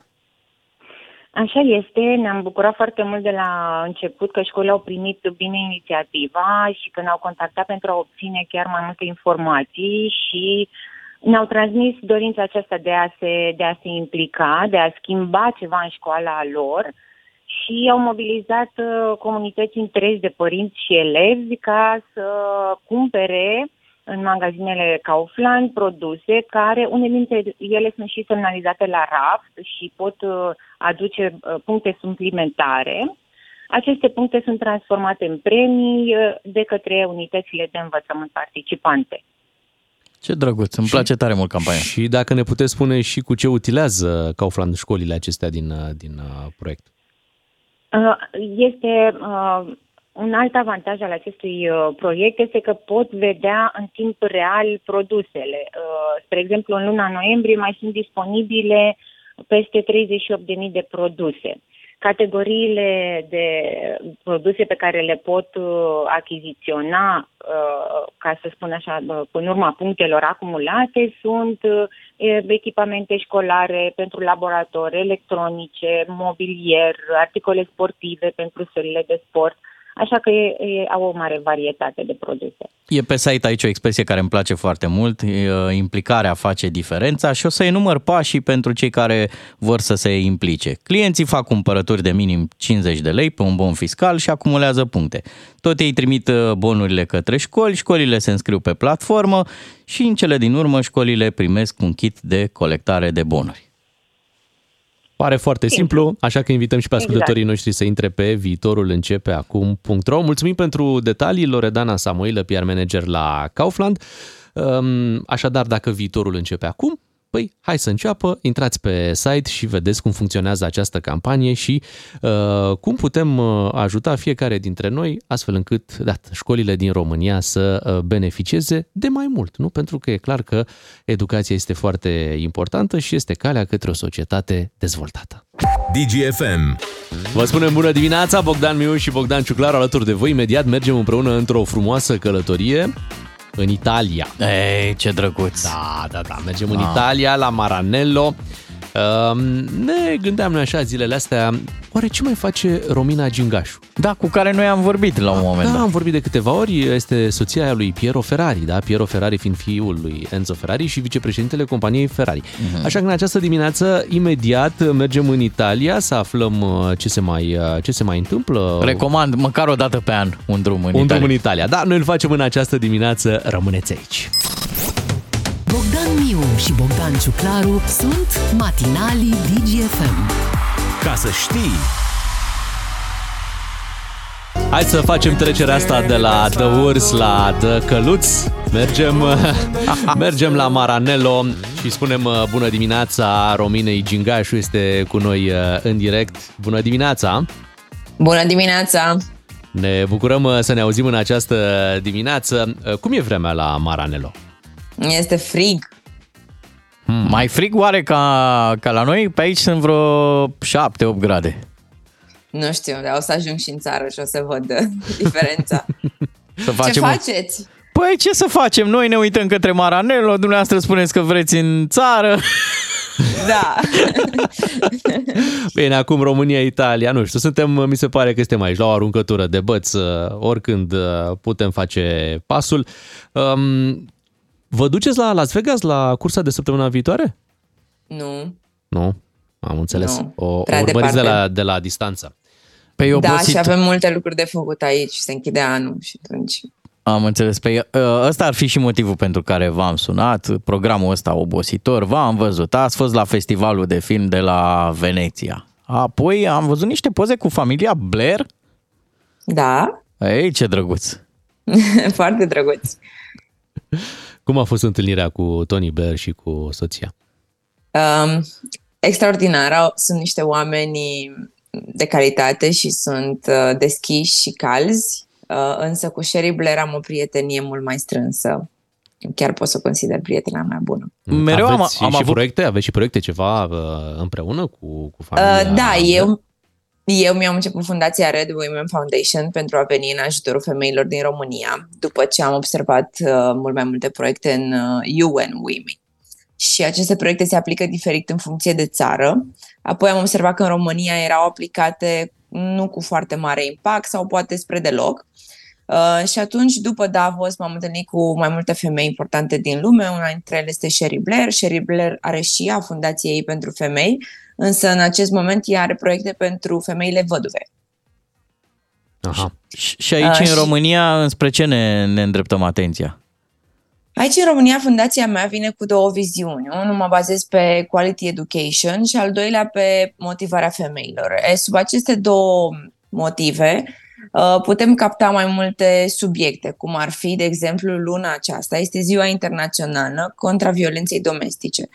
Așa este, ne-am bucurat foarte mult de la început că școlile au primit bine inițiativa și că ne-au contactat pentru a obține chiar mai multe informații și ne-au transmis dorința aceasta de a se, de a se implica, de a schimba ceva în școala lor și au mobilizat uh, comunități întregi de părinți și elevi ca să cumpere în magazinele Kaufland produse care, unele dintre ele sunt și semnalizate la raft și pot uh, aduce uh, puncte suplimentare. Aceste puncte sunt transformate în premii de către unitățile de învățământ participante. Ce drăguț, îmi și, place tare mult campania. Și dacă ne puteți spune și cu ce utilizează Kaufland școlile acestea din, din proiect. Uh, este uh, un alt avantaj al acestui uh, proiect este că pot vedea în timp real produsele. Spre exemplu, în luna noiembrie mai sunt disponibile peste 38.000 de produse categoriile de produse pe care le pot uh, achiziționa, uh, ca să spun așa, în urma punctelor acumulate, sunt uh, echipamente școlare pentru laborator, electronice, mobilier, articole sportive pentru sălile de sport, Așa că e, e, au o mare varietate de produse. E pe site aici o expresie care îmi place foarte mult, implicarea face diferența și o să enumăr pașii pentru cei care vor să se implice. Clienții fac cumpărături de minim 50 de lei pe un bon fiscal și acumulează puncte. Tot ei trimit bonurile către școli, școlile se înscriu pe platformă și în cele din urmă școlile primesc un kit de colectare de bonuri. Pare foarte simplu, așa că invităm și pe exact. ascultătorii exact. noștri să intre pe viitorul începe acum.ro. Mulțumim pentru detalii, Loredana Samuilă, PR manager la Kaufland. Așadar, dacă viitorul începe acum, Păi, hai să înceapă, intrați pe site și vedeți cum funcționează această campanie și uh, cum putem uh, ajuta fiecare dintre noi astfel încât da, școlile din România să uh, beneficieze de mai mult, nu? Pentru că e clar că educația este foarte importantă și este calea către o societate dezvoltată. DGFM Vă spunem bună dimineața, Bogdan Miu și Bogdan Ciuclaru alături de voi. Imediat mergem împreună într-o frumoasă călătorie în Italia. Ei, ce drăguț! Da, da, da. Mergem ah. în Italia, la Maranello. Um, ne gândeam noi așa zilele astea, oare ce mai face Romina Gingașu? Da, cu care noi am vorbit la un moment Da, dat. am vorbit de câteva ori, este soția aia lui Piero Ferrari, da? Piero Ferrari fiind fiul lui Enzo Ferrari și vicepreședintele companiei Ferrari. Mhm. Așa că în această dimineață, imediat, mergem în Italia să aflăm uh, ce se mai, uh, ce se mai întâmplă. Recomand măcar o dată pe an un drum în un Italia. drum în Italia. Da, noi îl facem în această dimineață, rămâneți aici. Bogdan Miu și Bogdan Ciuclaru sunt matinalii DGFM. Ca să știi, Hai să facem trecerea asta de la The Urs la The Căluț. Mergem, (laughs) mergem la Maranello și spunem uh, bună dimineața Rominei Gingașu este cu noi uh, în direct. Bună dimineața! Bună dimineața! Ne bucurăm uh, să ne auzim în această dimineață. Uh, Cum e vremea la Maranello? Este frig. Hmm. Mai frig oare ca, ca la noi? Pe aici sunt vreo 7-8 grade. Nu știu, dar o să ajung și în țară și o să văd uh, (laughs) diferența. Să Ce facem faceți? Păi ce să facem? Noi ne uităm către Maranello, dumneavoastră spuneți că vreți în țară. (laughs) Da. (laughs) Bine, acum România-Italia, nu știu, suntem, mi se pare că suntem aici la o aruncătură de băț, uh, oricând uh, putem face pasul. Um, Vă duceți la Las Vegas la cursa de săptămâna viitoare? Nu. Nu, am înțeles. Nu, o o prea urmăriți de departe. la, de la distanță. Păi Da, obosit. și avem multe lucruri de făcut aici. Se închide anul și atunci... Am înțeles. Păi ă, ăsta ar fi și motivul pentru care v-am sunat. Programul ăsta obositor. V-am văzut. Ați fost la festivalul de film de la Veneția. Apoi am văzut niște poze cu familia Blair. Da, Ei, ce drăguț. (laughs) foarte drăguț. Cum a fost întâlnirea cu Tony Blair și cu soția? Um, extraordinar. Au- Sunt niște oameni de calitate și sunt uh, deschiși și calzi, uh, însă cu Sherry Blair am o prietenie mult mai strânsă. Chiar pot să o consider prietena mea bună. Mereu am, aveți am și avut... proiecte? Aveți și proiecte ceva uh, împreună cu, cu familia? Uh, da, eu, eu mi-am început fundația Red Women Foundation pentru a veni în ajutorul femeilor din România, după ce am observat uh, mult mai multe proiecte în uh, UN Women. Și aceste proiecte se aplică diferit în funcție de țară. Apoi am observat că în România erau aplicate nu cu foarte mare impact sau poate spre deloc. Uh, și atunci, după Davos, m-am întâlnit cu mai multe femei importante din lume. Una dintre ele este Sherry Blair. Sherry Blair are și ea fundația ei pentru femei, însă în acest moment ea are proiecte pentru femeile văduve. Aha. Și și aici, Uh, în și- România, înspre ce ne, ne îndreptăm atenția? Aici, în România, fundația mea vine cu două viziuni. Unul mă bazez pe quality education și al doilea pe motivarea femeilor. E, sub aceste două motive uh, putem capta mai multe subiecte, cum ar fi, de exemplu, luna aceasta este Ziua Internațională contra Violenței Domestice.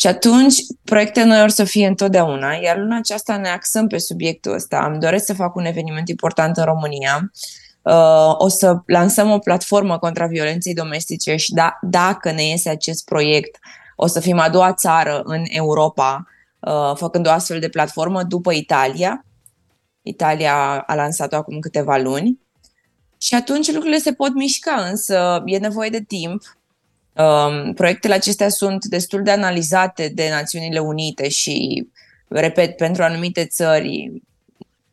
Și atunci, proiectele noi or să fie întotdeauna, iar luna aceasta ne axăm pe subiectul ăsta. Am doresc să fac un eveniment important în România, Uh, o să lansăm o platformă contra violenței domestice și da, dacă ne iese acest proiect, o să fim a doua țară în Europa uh, făcând o astfel de platformă după Italia. Italia a lansat-o acum câteva luni. Și atunci lucrurile se pot mișca, însă e nevoie de timp. Um, proiectele acestea sunt destul de analizate de Națiunile Unite și, repet, pentru anumite țări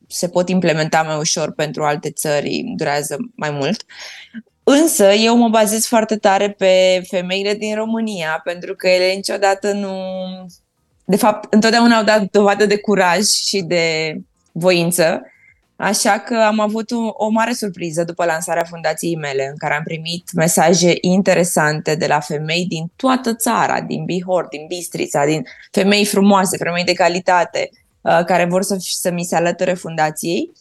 se pot implementa mai ușor, pentru alte țări durează mai mult. Însă eu mă bazez foarte tare pe femeile din România, pentru că ele niciodată nu... De fapt, întotdeauna au dat dovadă de curaj și de voință, așa că am avut o, o mare surpriză după lansarea fundației mele, în care am primit mesaje interesante de la femei din toată țara, din Bihor, din Bistrița, din femei frumoase, femei de calitate, uh, care vor să, să mi se alăture fundației.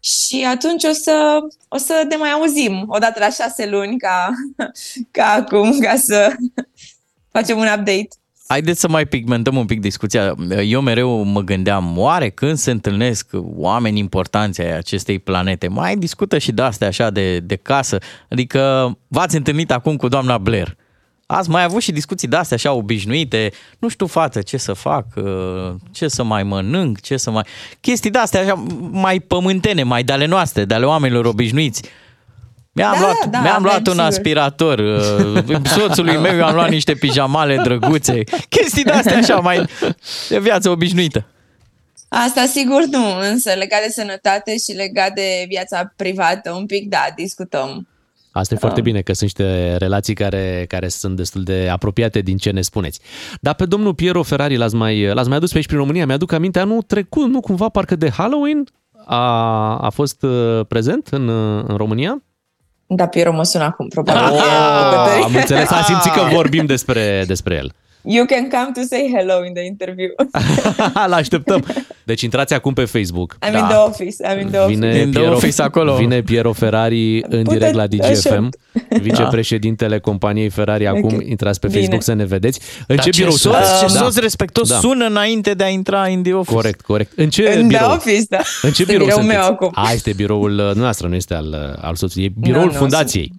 Și atunci o să, o să ne mai auzim o dată la șase luni ca, (laughs) ca acum, ca să (laughs) facem un update. Haideți să mai pigmentăm un pic discuția. Eu mereu mă gândeam, oare când se întâlnesc oameni importanți ai acestei planete, mai discută și de astea așa de, de casă? Adică v-ați întâlnit acum cu doamna Blair. Ați mai avut și discuții de astea așa obișnuite, nu știu față ce să fac, ce să mai mănânc, ce să mai... Chestii de astea așa mai pământene, mai de ale noastre, de ale oamenilor obișnuiți. Mi-am Da, luat, da, da, mi-am avem, luat un sigur. aspirator, uh, (laughs) soțului meu i-am luat niște pijamale drăguțe, chestii de-astea așa mai de viață obișnuită. Asta sigur nu, însă legat de sănătate și legat de viața privată, un pic, da, discutăm. Asta e foarte bine, că sunt niște relații care, care sunt destul de apropiate din ce ne spuneți. Dar pe domnul Piero Ferrari l-ați mai, l-ați mai adus pe aici prin România. Mi-aduc aminte, anul trecut, nu cumva, parcă de Halloween a, a fost uh, prezent în, uh, în România? Da, Piero mă sună acum, probabil. e în Ah, bucătărie. am înțeles, a simțit că vorbim despre, despre el. You can come to say hello in the interview. (laughs) L-așteptăm. Deci intrați acum pe Facebook. I'm in the office, I'm in the office. Vine In the Piero, office acolo. Vine Piero Ferrari în Pute- direct la DGFM, vicepreședintele companiei Ferrari. Acum Ok. intrați pe Bine. Facebook să ne vedeți. În Dar ce birou soț, sunteți? ce Da. soț respectos Da. sună înainte de a intra in the office. Corect, corect. În ce In the birou? office, da. În ce Este birou biroul sunteți? meu acum. A, este biroul uh, noastră, nu este al, uh, al soțului. E biroul Nu, nu, fundației.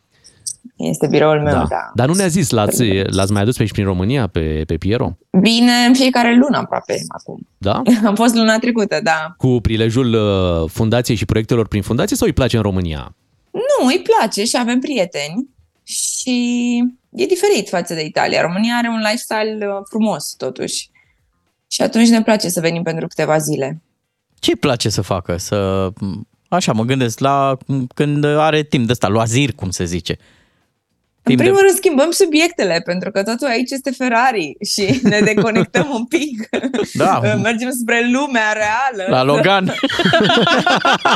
Este biroul meu, da. da. Dar nu ne-a zis, l-ați, l-ați mai adus pe aici prin România, pe, pe Piero? Bine, în fiecare lună aproape acum. Da? (laughs) Am fost luna trecută, da. Cu prilejul uh, fundației și proiectelor prin fundație sau îi place în România? Nu, îi place și avem prieteni și e diferit față de Italia. România are un lifestyle uh, frumos, totuși. Și atunci ne place să venim pentru câteva zile. Ce îi place să facă? Să, așa, mă gândesc la când are timp de ăsta, loazir, cum se zice. În Timp de- primul rând schimbăm subiectele, pentru că totul aici este Ferrari și ne (laughs) deconectăm un pic. Da. (laughs) Mergem spre lumea reală. La Logan. (laughs)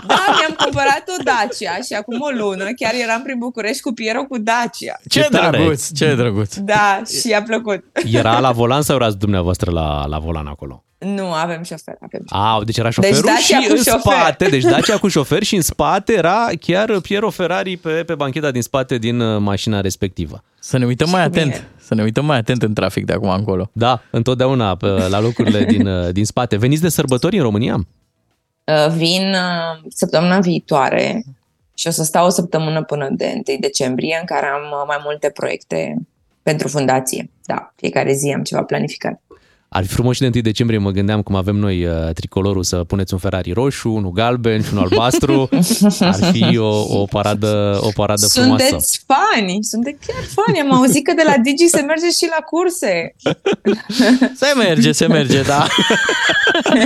Da, mi-am cumpărat o Dacia și acum o lună chiar eram prin București cu Piero cu Dacia. Ce, Ce tare! drăguț, ce drăguț. Da, și i-a plăcut. Era la volan sau erați dumneavoastră la, la volan acolo? Nu, avem șofer, avem șofer. A, deci era șoferul Dacia și cu în șofer. spate, deci Dacia cu (laughs) șofer și în spate era chiar Piero Ferrari pe, pe bancheta din spate din uh, mașina respectivă. Să ne uităm mai cu atent. mine. Să ne uităm mai atent în trafic de acum încolo. Da, întotdeauna pe, la locurile (laughs) din, uh, din spate. Veniți de sărbători în România? Uh, Vin uh, săptămâna viitoare și o să stau o săptămână până de 1 decembrie în care am uh, mai multe proiecte pentru fundație. Da, fiecare zi am ceva planificat. Ar fi frumos și de 1 decembrie, mă gândeam cum avem noi uh, tricolorul să puneți un Ferrari roșu, unul galben și unul albastru. Ar fi o, o paradă, o paradă frumoasă. Sunteți fani, sunteți chiar fani. Am auzit că de la Digi se merge și la curse. (laughs) Se merge, se merge, da.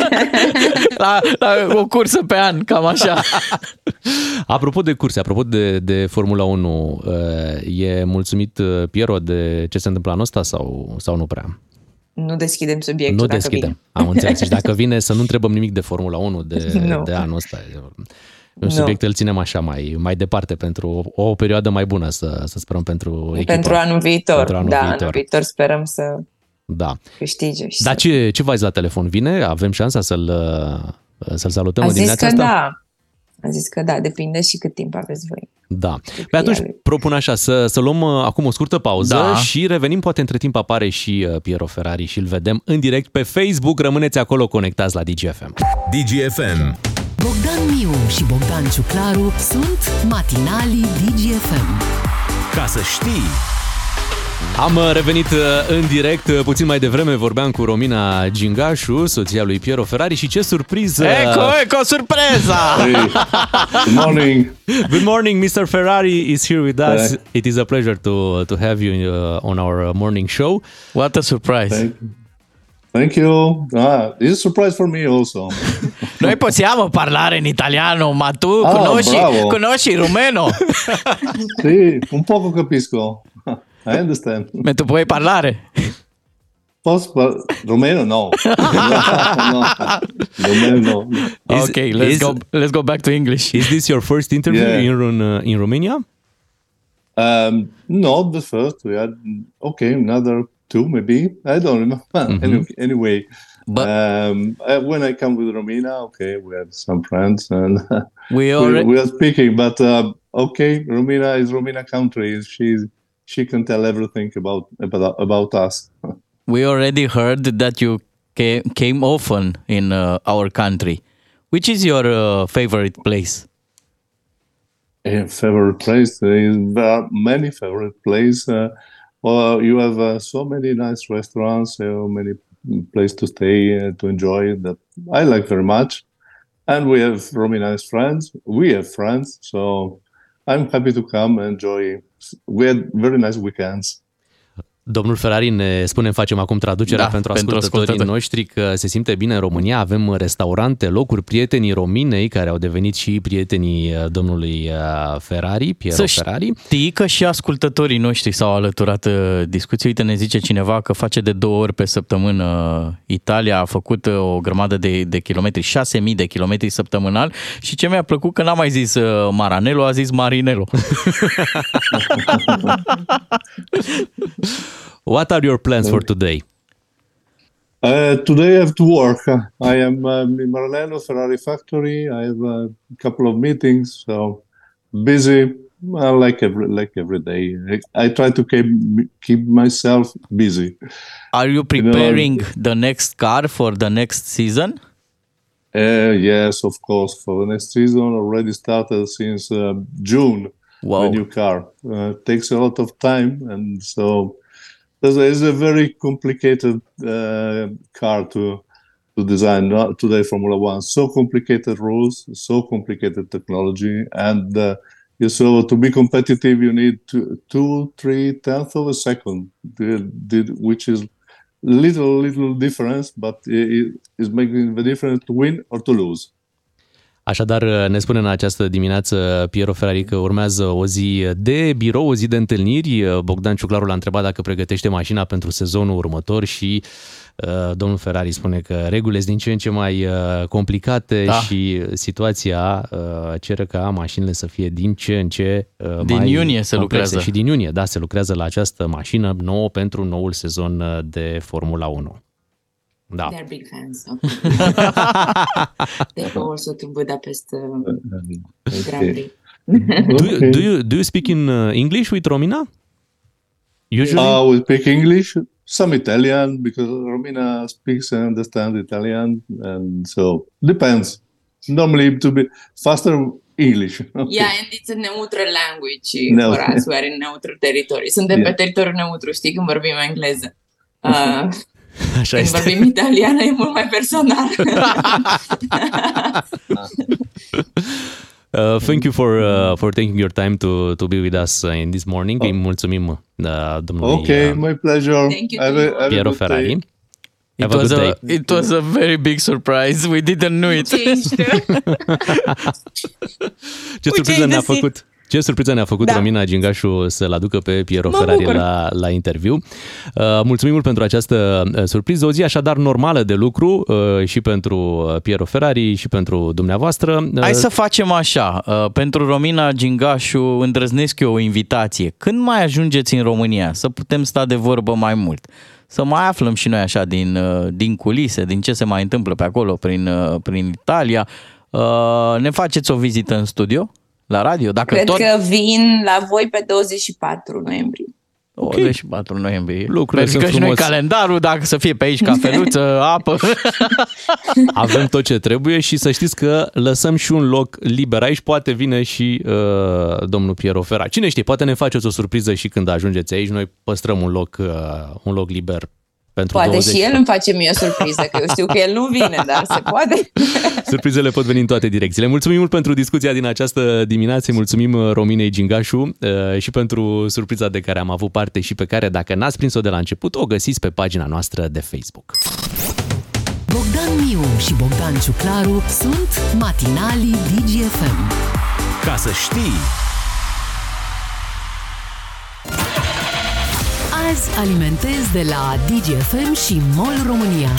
(laughs) la, la o cursă pe an, cam așa. Apropo de curse, apropo de, de Formula 1, uh, e mulțumit uh, Piero de ce se întâmplă anul ăsta sau, sau nu prea? Nu deschidem subiectul nu dacă deschidem. vine. Am înțeles. Și dacă vine să nu întrebăm nimic de Formula 1 de, (laughs) Nu. de anul ăsta. e Un Nu. subiect îl ținem așa mai, mai departe pentru o, o perioadă mai bună, să, să sperăm pentru echipă. Pentru anul viitor. Pentru anul da, viitor. anul viitor sperăm să Da. câștige. Și Dar să... ce, ce v-ați la telefon? Vine? Avem șansa să-l, uh, să-l salutăm A în zis dimineața că asta? da. A zis că da, depinde și cât timp aveți voi. Da. Păi atunci ele. propun așa, să, să luăm uh, acum o scurtă pauză Da. și revenim, poate între timp apare și uh, Piero Ferrari și îl vedem în direct pe Facebook. Rămâneți acolo conectați la DGFM. DGFM. Bogdan Miu și Bogdan Ciuclaru sunt matinalii DGFM. Ca să știi, Am uh, revenit uh, în direct uh, puțin mai devreme, vorbeam cu Romina Gingașu, soția lui Piero Ferrari și ce surpriză! Eco, eco, surpreza! Hey, good morning. Good morning, Mr. Ferrari is here with us. Hey. It is a pleasure to to have you uh, on our uh, morning show. What a surprise! Thank, thank you. Ah, it's a surprise for me also. (laughs) Noi possiamo parlare in italiano, ma tu Ah, conosci, bravo. conosci il rumeno? (laughs) sì, un poco capisco. I understand. Ma tu puoi parlare? Posso par- Romeno? No. no. Romeno no. Is- okay, let's is- go. Let's go back to English. Is this your first interview Yeah. in uh, in Romania? Um, not the first. We had okay, another two maybe. I don't remember. (laughs) Any- Anyway, But- um, uh, when I come with Romina, okay, we have some friends and (laughs) We we, we are speaking. But uh, okay, Romina is Romina country. She's she can tell everything about about about us. (laughs) we already heard that you came, came often in uh, our country. Which is your uh, favorite place? Favorite place. There are many favorite places. Uh, well, you have uh, so many nice restaurants, so many places to stay uh, to enjoy that I like very much. And we have really nice friends. We have friends, so I'm happy to come and enjoy. We had very nice weekends. Domnul Ferrari ne spune, facem acum traducerea Da, pentru pentru ascultătorii ascultători. noștri că se simte bine în România, avem restaurante, locuri, prietenii Rominei care au devenit și prietenii uh, domnului uh, Ferrari, Piero Să Ferrari. știi că și ascultătorii noștri s-au alăturat uh, discuției. Uite, ne zice cineva că face de două ori pe săptămână uh, Italia, a făcut uh, o grămadă de, de kilometri, 6.000 de kilometri săptămânal și ce mi-a plăcut că n-a mai zis uh, Maranello, a zis Marinello. (laughs) What are your plans for today? Uh, today I have to work. I am um, in Maranello Ferrari factory. I have a couple of meetings, so busy. Uh, like every like every day, I, try to keep keep myself busy. Are you preparing the next car for the next season? Uh, yes, of course. For the next season, already started since uh, June. Wow. The new car uh, takes a lot of time, and so it's a very complicated uh, car to to design. Not today Formula One, so complicated rules, so complicated technology, and uh, so to be competitive, you need two, two three tenths of a second, which is little little difference, but it is making the difference to win or to lose. Așadar, ne spune în această dimineață Piero Ferrari că urmează o zi de birou, o zi de întâlniri. Bogdan Ciuclaru l-a întrebat dacă pregătește mașina pentru sezonul următor și uh, domnul Ferrari spune că regulile sunt din ce în ce mai uh, complicate Da. și situația uh, cere ca mașinile să fie din ce în ce uh, Din mai iunie se complexe. lucrează. Și din iunie, da, se lucrează la această mașină nouă pentru noul sezon uh, de Formula 1. Da. They're big fans. of (laughs) They go also to Budapest uh, (laughs) Grand Prix. Do you, do you do you speak in uh, English with Romina? Usually, Uh, we speak English, some Italian because Romina speaks and understands Italian, and so depends. Normally, to be faster English. (laughs) Yeah, and it's a neutral language Neutral. for us. We are in neutral territory. Suntem Yeah. pe teritoriul neutru, știi, când vorbim engleză. Uh, (laughs) așa când este. vorbim italiană e mult mai personal. (laughs) (laughs) Uh, thank you for uh, for taking your time to to be with us uh, in this morning. Îi mulțumim uh, domnului Okay, uh, my pleasure. Thank you Have a, to have a Piero good Ferrari. day. It Have a was good a, day. it was a very big surprise. We didn't know it. Ce ești? Ce surpriză ai ne-a găsit? făcut? Ce surpriză ne-a făcut Da. Romina Gingașu să-l aducă pe Piero Mă Ferrari bucur. la, la interviu. Uh, mulțumim mult pentru această uh, surpriză, o zi așadar normală de lucru uh, și pentru uh, Piero Ferrari și pentru dumneavoastră. Uh, Hai să facem așa. uh, Pentru Romina Gingașu îndrăznesc eu o invitație. Când mai ajungeți în România să putem sta de vorbă mai mult? Să mai aflăm și noi așa din, uh, din culise, din ce se mai întâmplă pe acolo, prin, uh, prin Italia. Uh, Ne faceți o vizită în studio? La radio? Dacă Cred tot... că vin la voi pe 24 noiembrie. 24 noiembrie. Lucrurile Verificăm sunt și noi frumos. calendarul, dacă să fie pe aici cafeluță, (laughs) apă. (laughs) Avem tot ce trebuie și să știți că lăsăm și un loc liber aici. Poate vine și uh, domnul Piero Ferra. Cine știe, poate ne faceți o surpriză și când ajungeți aici. Noi păstrăm un loc, uh, un loc liber pentru Poate 20. și el îmi face mie o surpriză, că eu știu că el nu vine, dar se poate. (laughs) Surprizele pot veni în toate direcțiile. Mulțumim mult pentru discuția din această dimineață. Mulțumim uh, Rominei Gingașu uh, și pentru surpriza de care am avut parte și pe care, dacă n-ați prins-o de la început, o găsiți pe pagina noastră de Facebook. Bogdan Miu și Bogdan Ciuclaru sunt matinalii DGFM. Ca să știi, Azi alimentez de la DGFM și MOL România.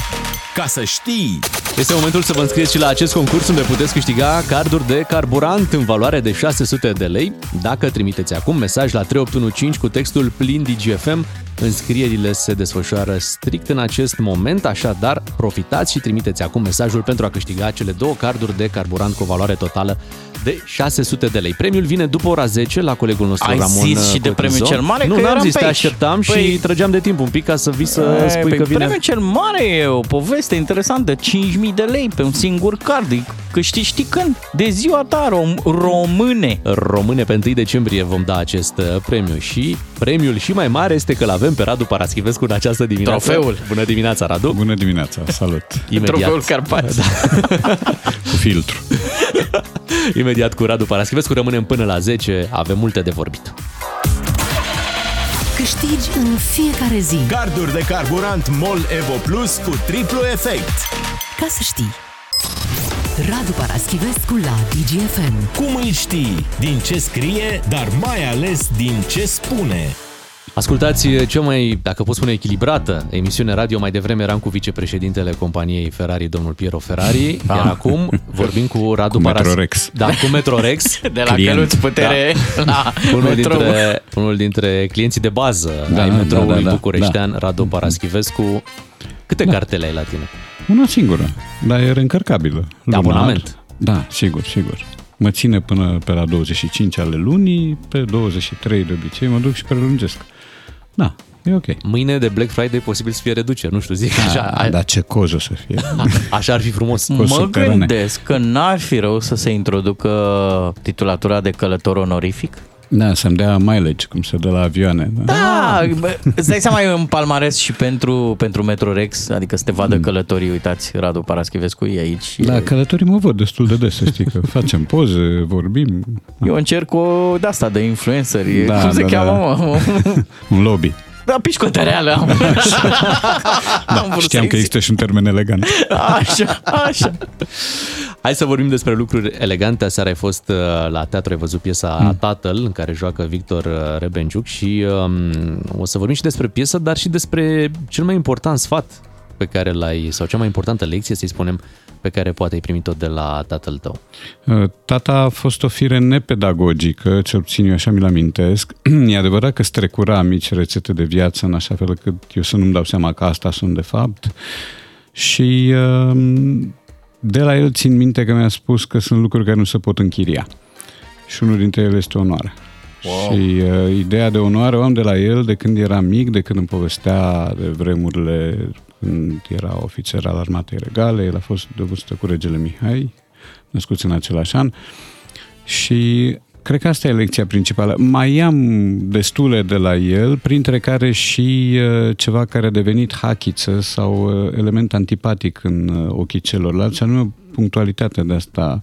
ca să știi, Este momentul să vă înscrieți și la acest concurs unde puteți câștiga carduri de carburant în valoare de 600 de lei. Dacă trimiteți acum mesaj la 3815 cu textul plin DGFM, înscrierile se desfășoară strict în acest moment, așadar profitați și trimiteți acum mesajul pentru a câștiga cele două carduri de carburant cu o valoare totală de 600 de lei. Premiul vine după ora 10 la colegul nostru Ai Ramon zis și de Cotizo. premiul cel mare? Nu, Că n-am eram zis, pe te aici. așteptam și Păi- trăgeam de timp un pic ca să vii să E, spui păi că vine... Premiul cel mare e o poveste interesantă, 5.000 de lei pe un singur card. E Câștigi știi când? De ziua ta rom- române. Române pe 1 decembrie vom da acest uh, premiu și premiul și mai mare este că l-avem pe Radu Paraschivescu în această dimineață. Trofeul. Bună dimineața, Radu! Bună dimineața, salut! Imediat. Trofeul Carpați. (laughs) Cu filtru. Imediat cu Radu Paraschivescu rămânem până la 10, avem multe de vorbit. Câștigi în fiecare zi. Carduri de carburant MOL EVO Plus cu triplu efect. Ca să știi. Radu Paraschivescu la DGFM. Cum îl știi? Din ce scrie, dar mai ales din ce spune. Ascultați cea mai, dacă pot spune, echilibrată emisiune radio. Mai devreme eram cu vicepreședintele companiei Ferrari, domnul Piero Ferrari, Da. iar acum vorbim cu Radu Cu Paras- Metrorex. Da, cu Metrorex. (laughs) De la Client. Căluț Putere (laughs) la unul metrou. dintre, unul dintre clienții de bază Da, ai da, metroului da, da, bucureștean, Radu Paraschivescu. Câte cartele ai la tine? Una singură, dar e reîncarcabilă. De lunar. abonament. Da, sigur, sigur. Mă ține până pe la 25 ale lunii, pe 23 de obicei mă duc și prelungesc. Da, e ok. Mâine de Black Friday posibil să fie reduceri, nu știu, zic așa. Da, dar ce coz o să fie. (laughs) Așa ar fi frumos. Cu Mă subterane. gândesc că n-ar fi rău să se introducă titulatura de călător onorific. Da, să-mi dea mileage, cum se dă la avioane. Da. Da, bă, îți dai seama, e un palmares și pentru, pentru Metrorex, adică să te vadă călătorii, uitați, Radu Paraschivescu e aici. Da, E- călătorii mă văd destul de des, să știi că (laughs) facem poze, vorbim. Eu încerc o de asta, de influenceri. Da, Cum se da, cheamă, da. mă? (laughs) (laughs) Un lobby. Da, pișcotă reală. (laughs) Am, am vrut Știam să că există și un termen elegant. Așa, așa. Hai să vorbim despre lucruri elegante. Aseară ai fost uh, la teatru, ai văzut piesa Mm. Tatăl, în care joacă Victor uh, Rebenciuc și um, o să vorbim și despre piesă, dar și despre cel mai important sfat pe care l-ai, sau cea mai importantă lecție, să-i spunem, pe care poate ai primit-o de la tatăl tău. Uh, Tata a fost o fire nepedagogică, cel puțin eu așa mi-l amintesc. (clears throat) E adevărat că strecura mici rețete de viață în așa fel încât eu să nu-mi dau seama că asta sunt de fapt. Și um, de la el țin minte că mi-a spus că sunt lucruri care nu se pot închiria. Și unul dintre ele este onoare. Wow. Și uh, ideea de onoare o am de la el de când era mic, de când îmi povestea de vremurile când era ofițer al armatei regale. El a fost de vârstă cu regele Mihai, născuți în același an. Și cred că asta e lecția principală. Mai am destule de la el, printre care și uh, ceva care a devenit hachiță sau uh, element antipatic în uh, ochii celorlalți, anume punctualitatea de asta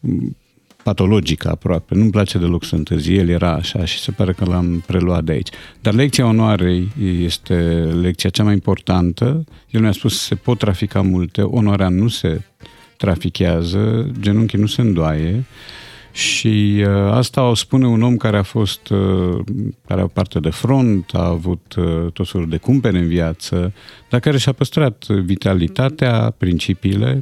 m, patologică aproape. Nu-mi place deloc să întârzi. El era așa și se pare că l-am preluat de aici. Dar lecția onoarei este lecția cea mai importantă. El mi-a spus se pot trafica multe, onoarea nu se trafichează, genunchii nu se îndoaie și uh, asta o spune un om care a fost, uh, care a parte de front, a avut uh, tot felul de cumpene în viață, dar care și-a păstrat vitalitatea, principiile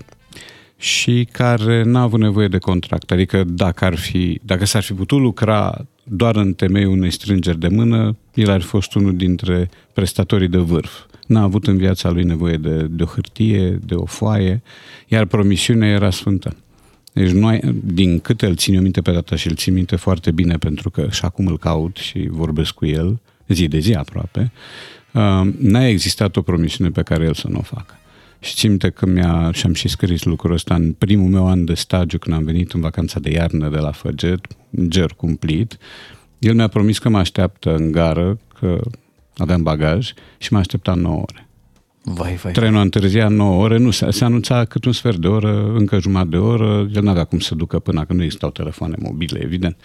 și care n-a avut nevoie de contract. Adică dacă, ar fi, dacă s-ar fi putut lucra doar în temeiul unei strângeri de mână, el ar fi fost unul dintre prestatorii de vârf. N-a avut în viața lui nevoie de, de o hârtie, de o foaie, iar promisiunea era sfântă. Deci noi, din câte îl țin eu minte pe data și îl țin minte foarte bine pentru că și acum îl caut și vorbesc cu el, zi de zi aproape, uh, n-a existat o promisiune pe care el să nu o facă. Și țin minte că mi-a, și-am și scris lucrul ăsta în primul meu an de stagiu când am venit în vacanța de iarnă de la Făget, ger cumplit. El mi-a promis că mă așteaptă în gară, că aveam bagaj și mă aștepta 9 ore. Vai, vai. Trenul a întârziat 9 ore, nu, se, se anunța cât un sfert de oră, încă jumătate de oră, el n-avea cum să ducă până că nu existau telefoane mobile, evident.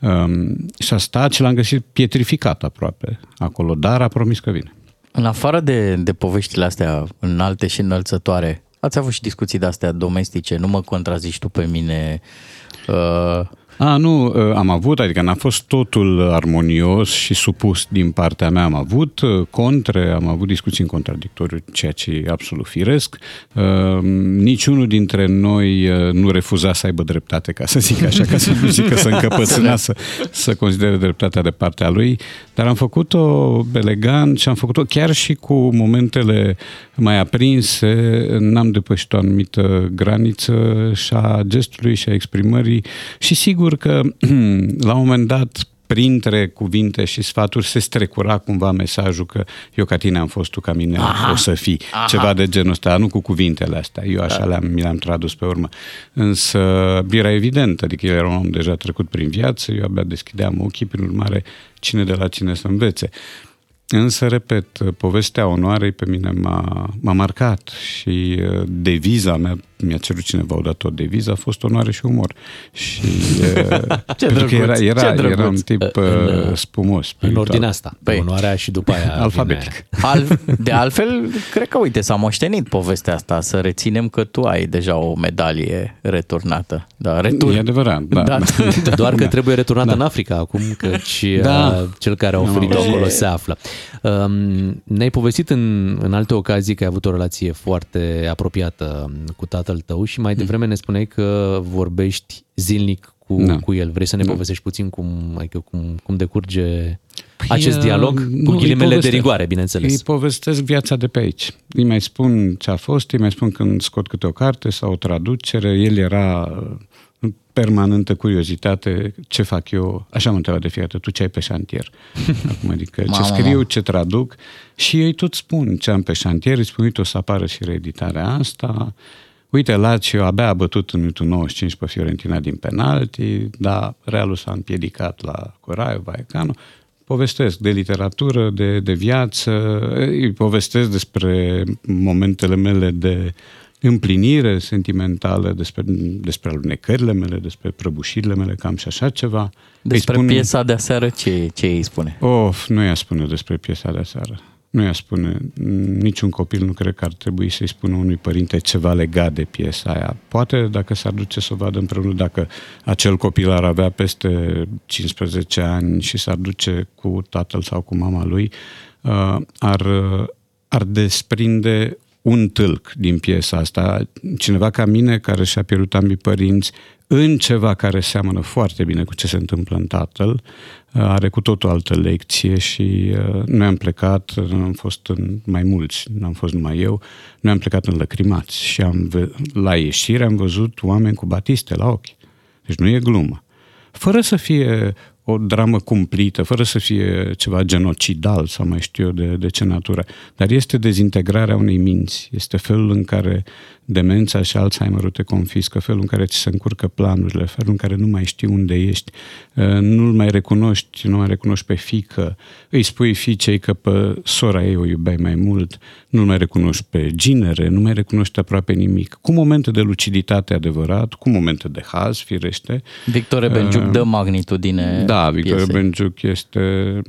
Um, și a stat și l-am găsit pietrificat aproape acolo, dar a promis că vine. În afară de, de poveștile astea înalte și înălțătoare, ați avut și discuții de-astea domestice, nu mă contrazici tu pe mine. Uh, A, nu, uh, am avut, adică n-a fost totul armonios și supus din partea mea. Am avut uh, contre, am avut discuții în contradictoriu, ceea ce e absolut firesc. Uh, Niciunul dintre noi uh, nu refuza să aibă dreptate, ca să zic așa, ca să nu zic că să încăpățâna să, să considere dreptatea de partea lui, dar am făcut-o elegant și am făcut-o chiar și cu momentele mai aprinse, n-am depășit o anumită graniță și a gestului și a exprimării și sigur că (clears throat) la un moment dat printre cuvinte și sfaturi se strecura cumva mesajul că eu ca tine am fost, tu ca mine Aha. o să fii. Aha. Ceva de genul ăsta, nu cu cuvintele astea. Eu așa le-am, mi le-am tradus pe urmă. Însă era evident, adică el era un om deja trecut prin viață, eu abia deschideam ochii, prin urmare, cine de la cine să învețe. Însă, repet, povestea onoarei pe mine m-a, m-a marcat și uh, deviza mea mi-a cerut cineva o dată o deviză, a fost onoare și umor. Și, uh, (laughs) Ce pentru că era, drăguț, era, ce drăguț. era un tip uh, În, uh, spumos. În spiritual. ordinea asta. Păi. Onoarea și după aia (laughs) Alfabetic. vine- Al, de altfel, cred că, uite, s-a moștenit povestea asta, să reținem că tu ai deja o medalie returnată. Da, retur. E adevărat, da. Da. (laughs) da. Doar că Da. trebuie returnată în Africa acum, căci Da. da. cel care a oferit Nu, acolo e- se află. Um, Ne-ai povestit în, în alte ocazii că ai avut o relație foarte apropiată cu tatăl tău și mai devreme ne spuneai că vorbești zilnic cu, Da. cu el. Vrei să ne Da. povestești puțin cum, adică cum, cum decurge acest uh, dialog? nu, Cu îi ghilimele de povestesc. rigoare, bineînțeles. Îi povestesc viața de pe aici. Îi mai spun ce a fost, îi mai spun când scot câte o carte sau o traducere. El era uh, în permanentă curiozitate ce fac eu. Așa mă întreba de fiecare dată, tu ce ai pe șantier? (laughs) Acum, adică ce Mamă, scriu, mamă. ce traduc. Și ei tot spun ce am pe șantier. Îi spun, uite, o să apară și reeditarea asta. Uite, Lazio abia a bătut în minutul 95 pe Fiorentina din penalti, dar Realul s-a împiedicat la Coraio, Vallecano. Povestesc de literatură, de, de viață, îi povestesc despre momentele mele de împlinire sentimentală, despre, despre alunecările mele, despre prăbușirile mele, cam și așa ceva. Despre Îi spun- piesa de aseară, ce, ce îi spune? Of, nu i-a spune despre piesa de aseară. Nu i-a spune, niciun copil nu cred că ar trebui să-i spună unui părinte ceva legat de piesa aia. Poate dacă s-ar duce să o vadă împreună, dacă acel copil ar avea peste 15 ani și s-ar duce cu tatăl sau cu mama lui, uh, ar, ar desprinde un tâlc din piesa asta. Cineva ca mine, care și-a pierdut ambii părinți, în ceva care seamănă foarte bine cu ce se întâmplă în tatăl, are cu tot o altă lecție și uh, noi am plecat, am fost în mai mulți, n-am fost numai eu, noi am plecat în lăcrimați și am, ve- la ieșire am văzut oameni cu batiste la ochi. Deci nu e glumă. Fără să fie o dramă cumplită, fără să fie ceva genocidal sau mai știu eu de, de ce natură, dar este dezintegrarea unei minți, este felul în care demența și Alzheimerul te confiscă, felul în care ți se încurcă planurile, felul în care nu mai știi unde ești, uh, nu-l mai recunoști, nu mai recunoști pe fică, îi spui fiicei că pe sora ei o iubeai mai mult, nu mai recunoști pe ginere, nu mai recunoști aproape nimic. Cu momente de luciditate adevărat, cu momente de haz, firește. Victor Benjuc Uh, dă magnitudine Da, Victor piesei. Benjuc este,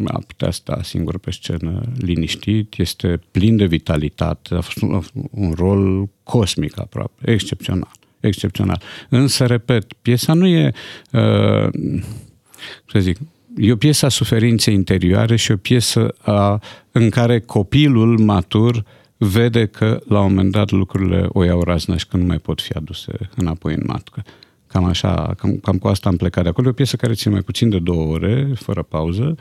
a putea sta singur pe scenă liniștit, este plin de vitalitate, a fost un, un rol cosmic aproape, excepțional, excepțional. Însă, repet, piesa nu e, uh, să zic, e o piesă a suferinței interioare și o piesă a, în care copilul matur vede că la un moment dat lucrurile o iau razna și că nu mai pot fi aduse înapoi în matcă. Cam așa, cam, cam cu asta am plecat de acolo. E o piesă care ține mai puțin de două ore, fără pauză,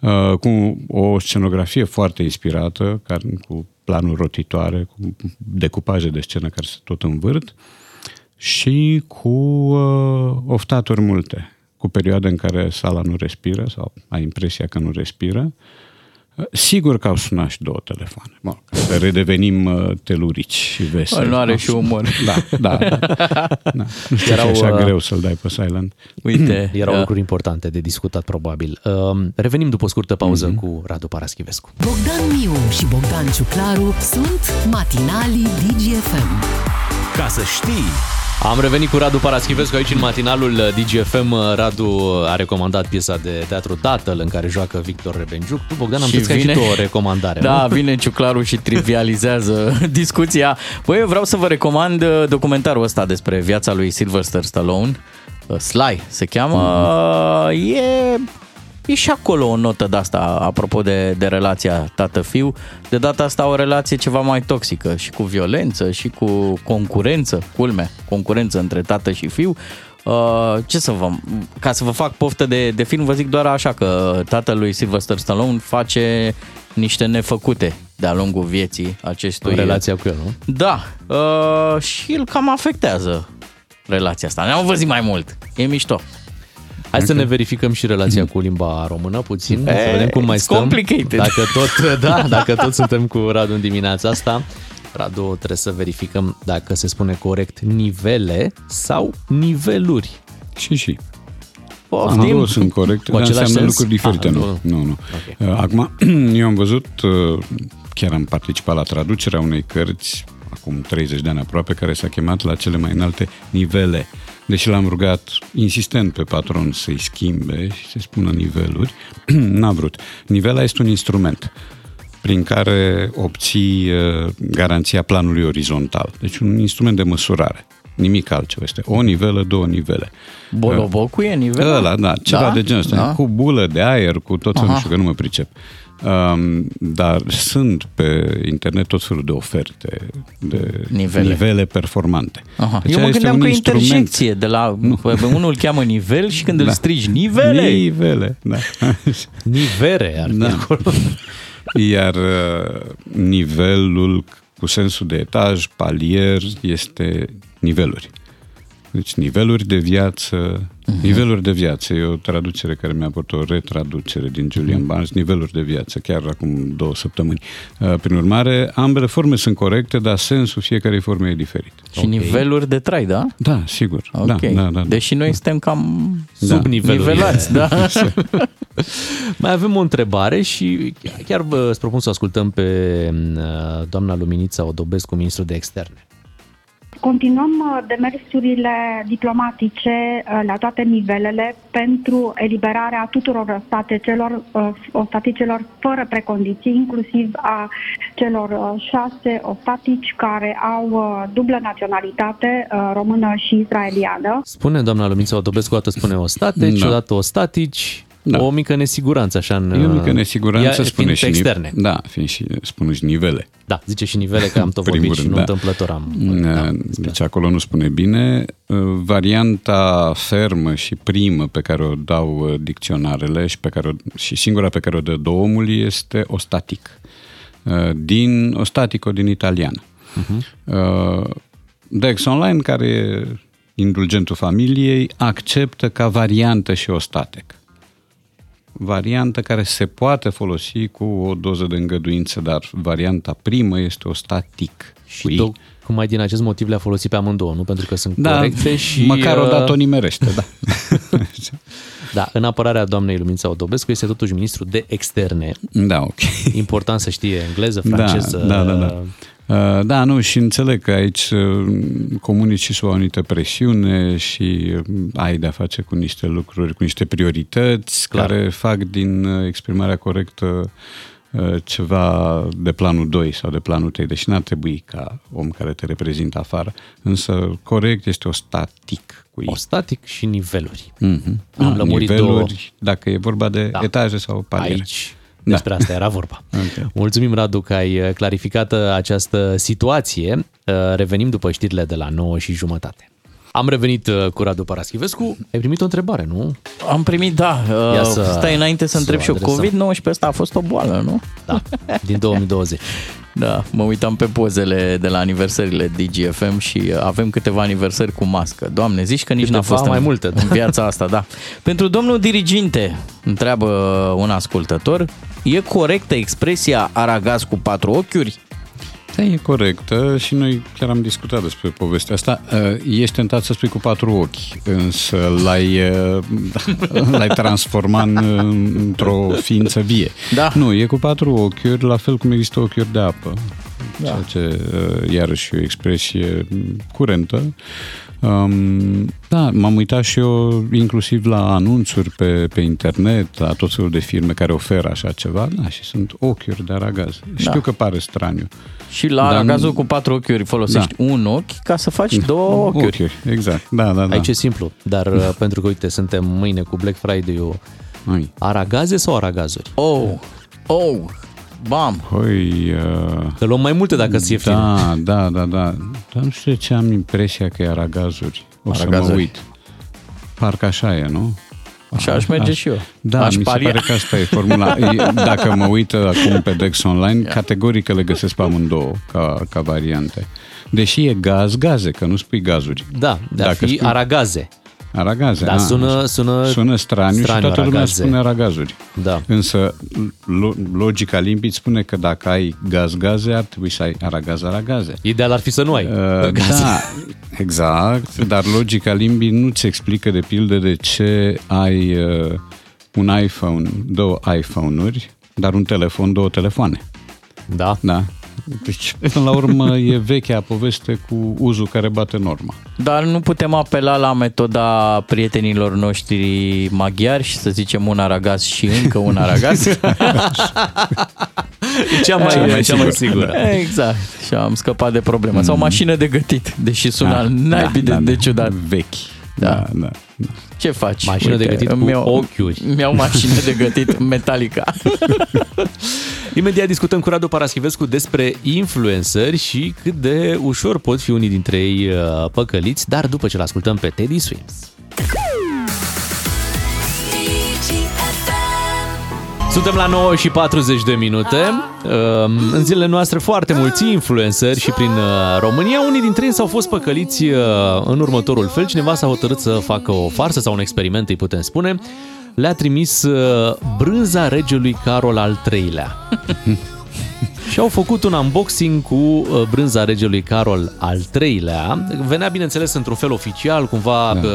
uh, cu o scenografie foarte inspirată, care, cu planuri rotitoare, cu decupaje de scenă care se tot învârt și cu uh, oftaturi multe, cu perioade în care sala nu respiră sau ai impresia că nu respiră. Uh, Sigur că au sunat și două telefoane. Bun, ca să redevenim uh, telurici și veseli. Onoare și umor. Da, da. da. (laughs) da. Nu știu Erau, Erau, așa uh, greu să-l dai pe silent. Uite, (clears throat) Erau uh, lucruri importante de discutat, probabil. Um, Revenim după o scurtă pauză Mhm. cu Radu Paraschivescu. Bogdan Miu și Bogdan Ciuclaru sunt matinalii DGFM. Ca să știi, Am revenit cu Radu Paraschivescu aici în matinalul DGFM. Radu a recomandat piesa de teatru Tatăl în care joacă Victor Rebenjuc. Tu, Bogdan, am Și înțeles că ai și vine- tu o recomandare, Da, nu? vine Ciuclaru și trivializează (laughs) discuția. Băi, eu vreau să vă recomand uh, documentarul ăsta despre viața lui Sylvester Stallone. Uh, Sly se cheamă. Uh, E, e și acolo o notă de asta, apropo de, de relația tată-fiu. De data asta o relație ceva mai toxică și cu violență și cu concurență, culme, concurență între tată și fiu. Uh, ce să vă, ca să vă fac poftă de, de film, vă zic doar așa că tatăl lui Sylvester Stallone face niște nefăcute de-a lungul vieții acestui... În relația cu el, nu? Da, uh, și îl cam afectează relația asta. Ne-am văzut mai mult. E mișto. Hai să ne verificăm și relația cu limba română puțin, E, să vedem cum mai it's stăm. complicated. Dacă tot, (laughs) da, dacă tot suntem cu Radu în dimineața asta, Radu, trebuie să verificăm dacă se spune corect nivele sau niveluri. Și și. Poftim. Amândouă sunt corecte, Cu dar același înseamnă sens? lucruri diferite. Ah, nu, nu. nu, nu. Ok. Uh, Acum, (clears throat) eu am văzut, uh, chiar am participat la traducerea unei cărți acum 30 de ani aproape, care s-a chemat la cele mai înalte nivele. Deși l-am rugat insistent pe patron să-i schimbe și să spună niveluri, (clears throat) n-a vrut. Nivela este un instrument prin care obții uh, garanția planului orizontal. Deci un instrument de măsurare. Nimic altceva. Este o nivelă, două nivele. Bolobocul e nivelul? Ăla, da, ceva Da? de genul ăsta. Da? Cu bulă de aer, cu tot felul, Aha. nu știu că nu mă pricep. Um, dar sunt pe internet tot felul de oferte de Nivele. nivele performante. Aha. Deci Eu mă este gândeam un că e instrument- interjecție de la... Pe unul îl cheamă nivel și când îl Da. strigi nivele... Nivele, da. (laughs) Nivere ar fi Da. acolo. (laughs) Iar uh, nivelul cu sensul de etaj, palier, este niveluri. Deci niveluri de viață, Mhm. niveluri de viață, e o traducere care mi-a apărut o retraducere din Julian Mhm. Barnes, niveluri de viață, chiar acum două săptămâni. Uh, Prin urmare, ambele forme sunt corecte, dar sensul fiecarei forme e diferit. Și niveluri de trai, da? Da, sigur. Ok. Da, da, da. Deși noi suntem cam Da. Sub nivelul. nivelați, da? (laughs) Mai avem o întrebare și chiar vă îți propun să o ascultăm pe uh, doamna Luminița Odobescu, ministru de externe. Continuăm uh, demersurile diplomatice uh, la toate nivelele pentru eliberarea tuturor staticelor, uh, ostaticelor fără precondiții, inclusiv a celor uh, șase ostatici care au uh, dublă naționalitate uh, română și israeliană. Spune doamna Luminița Odobescu, o dată spune ostatici, Da. odată ostatici, Da. o mică nesiguranță așa în... E o mică nesiguranță, ea, spune fiind și pe ni- externe. Da, fiind și, spune și nivele. Da, zice și nivele că am tot (laughs) Primul vorbit și rând, nu da. întâmplător am. Da, deci acolo nu spune bine. Uh, Varianta fermă și primă pe care o dau uh, dicționarele și, pe care o, și singura pe care o dă omul este ostatic. Uh, Din ostatico din italiană. Uh, Dex Online, care e indulgentul familiei, acceptă ca variantă și ostatec. Variantă care se poate folosi cu o doză de îngăduință, dar varianta primă este ostatic. Și tocmai din acest motiv le-a folosit pe amândouă, nu? Pentru că sunt Da, corecte și... măcar o uh, dată o nimerește, da. (laughs) Da, în apărarea doamnei Lumința Odobescu este totuși ministru de externe. Da, ok. Important să știe engleză, franceză. Da, da, da. da. Uh, Da, nu, și înțeleg că aici uh, comunici și sub o anumită presiune și uh, ai de-a face cu niște lucruri, cu niște priorități Clar. care fac din uh, exprimarea corectă uh, ceva de planul 2 sau de planul 3, deși n-ar trebui ca om care te reprezintă afară, însă corect este o static cu O static și niveluri. Mm-hmm. Am lămurit niveluri, două. dacă e vorba de Da. etaje sau paliere. Aici despre asta era vorba. (laughs) Ok. Mulțumim, Radu, că ai uh, clarificat uh, această situație. Uh, Revenim după știrile de la 9 și jumătate. Am revenit uh, cu Radu Paraschivescu. Ai primit o întrebare, nu? Am primit, da. Ia Uh, să- Stai înainte să să întreb și eu. o adresăm. COVID-19 ăsta a fost o boală, nu? Da, din (laughs) 2020. Da, mă uitam pe pozele de la aniversările DGFM și avem câteva aniversări cu mască. Doamne, zici că nici n-a Câteva fost mai în, multe, da. în viața asta, da. Pentru domnul diriginte, întreabă un ascultător, e corectă expresia aragaz cu patru ochiuri? Da, e corectă și noi chiar am discutat despre povestea asta. Uh, Ești tentat să spui cu patru ochi, însă l-ai, uh, (laughs) l-ai transformat în- într-o ființă vie. Da. Nu, e cu patru ochiuri, la fel cum există ochiuri de apă. Da. Ceea ce, uh, iarăși, e o expresie curentă. Um, da, m-am uitat și eu inclusiv la anunțuri pe, pe internet, la tot felul de firme care oferă așa ceva, da, și sunt ochiuri de aragaz. Știu că pare straniu. Și la Dar aragazul nu- cu patru ochiuri folosești un ochi ca să faci două ochiuri. Ochiuri, exact. Da, da, da. Aici e simplu, dar uh, (laughs) pentru că, uite, suntem mâine cu Black Friday-ul. Ai. Aragaze sau aragazuri? Oh, oh, bam. Păi, uh, Că luăm mai multe dacă ți-e fin. da, da, da, da. Dar nu știu de ce am impresia că e aragazuri. O să Aragazuri. mă uit. Parcă așa e, nu? Așa aș merge și eu. Da, Aș mi se paria. pare că asta e formula. E- Dacă mă uit acum pe Dex Online, categoric le găsesc pe amândouă ca, ca variante. Deși e gaz, gaze, că nu spui gazuri. Da, de a fi aragaze. Aragaze, Da, a, sună- așa. sună sună straniu, straniu, și toată lumea aragaze. spune aragazuri. Da. Însă lo- logica limpid spune că dacă ai gaz-gaze, ar trebui să ai aragaz-aragaze. Ideal ar fi să nu ai Uh, gaze. da, exact, dar logica limbii nu-ți explică de pildă de ce ai uh, un iPhone, două iPhone-uri, dar un telefon, două telefoane. Da. Da. Deci, până la urmă, e vechea poveste cu uzul care bate norma. Dar nu putem apela la metoda prietenilor noștri maghiari și să zicem un aragaz și încă un aragaz? E (laughs) cea mai, Cea mai cea mai sigură. sigură. exact. Și am scăpat de problemă. Sau mașină de gătit, deși sună Da, naibii da, de, da, de ciudat. Vechi. Da. Da, da. da. Ce faci? Mașină de gătit cu îmi iau- ochiuri. Îmi iau mașină de gătit (laughs) Metallica. (laughs) Imediat discutăm cu Radu Paraschivescu despre influenceri și cât de ușor pot fi unii dintre ei uh, păcăliți, dar după ce-l ascultăm pe Teddy Swims. Suntem la 9 și 40 de minute. Um, În zilele noastre foarte mulți influenceri și prin uh, România, unii dintre ei s-au fost păcăliți uh, în următorul fel. Cineva s-a hotărât să facă o farsă sau un experiment, îi putem spune. Le-a trimis uh, brânza regelui Carol al III-lea. (laughs) Și au făcut un unboxing cu uh, brânza regelui Carol al III-lea. Venea, bineînțeles, într-un fel oficial, cumva da.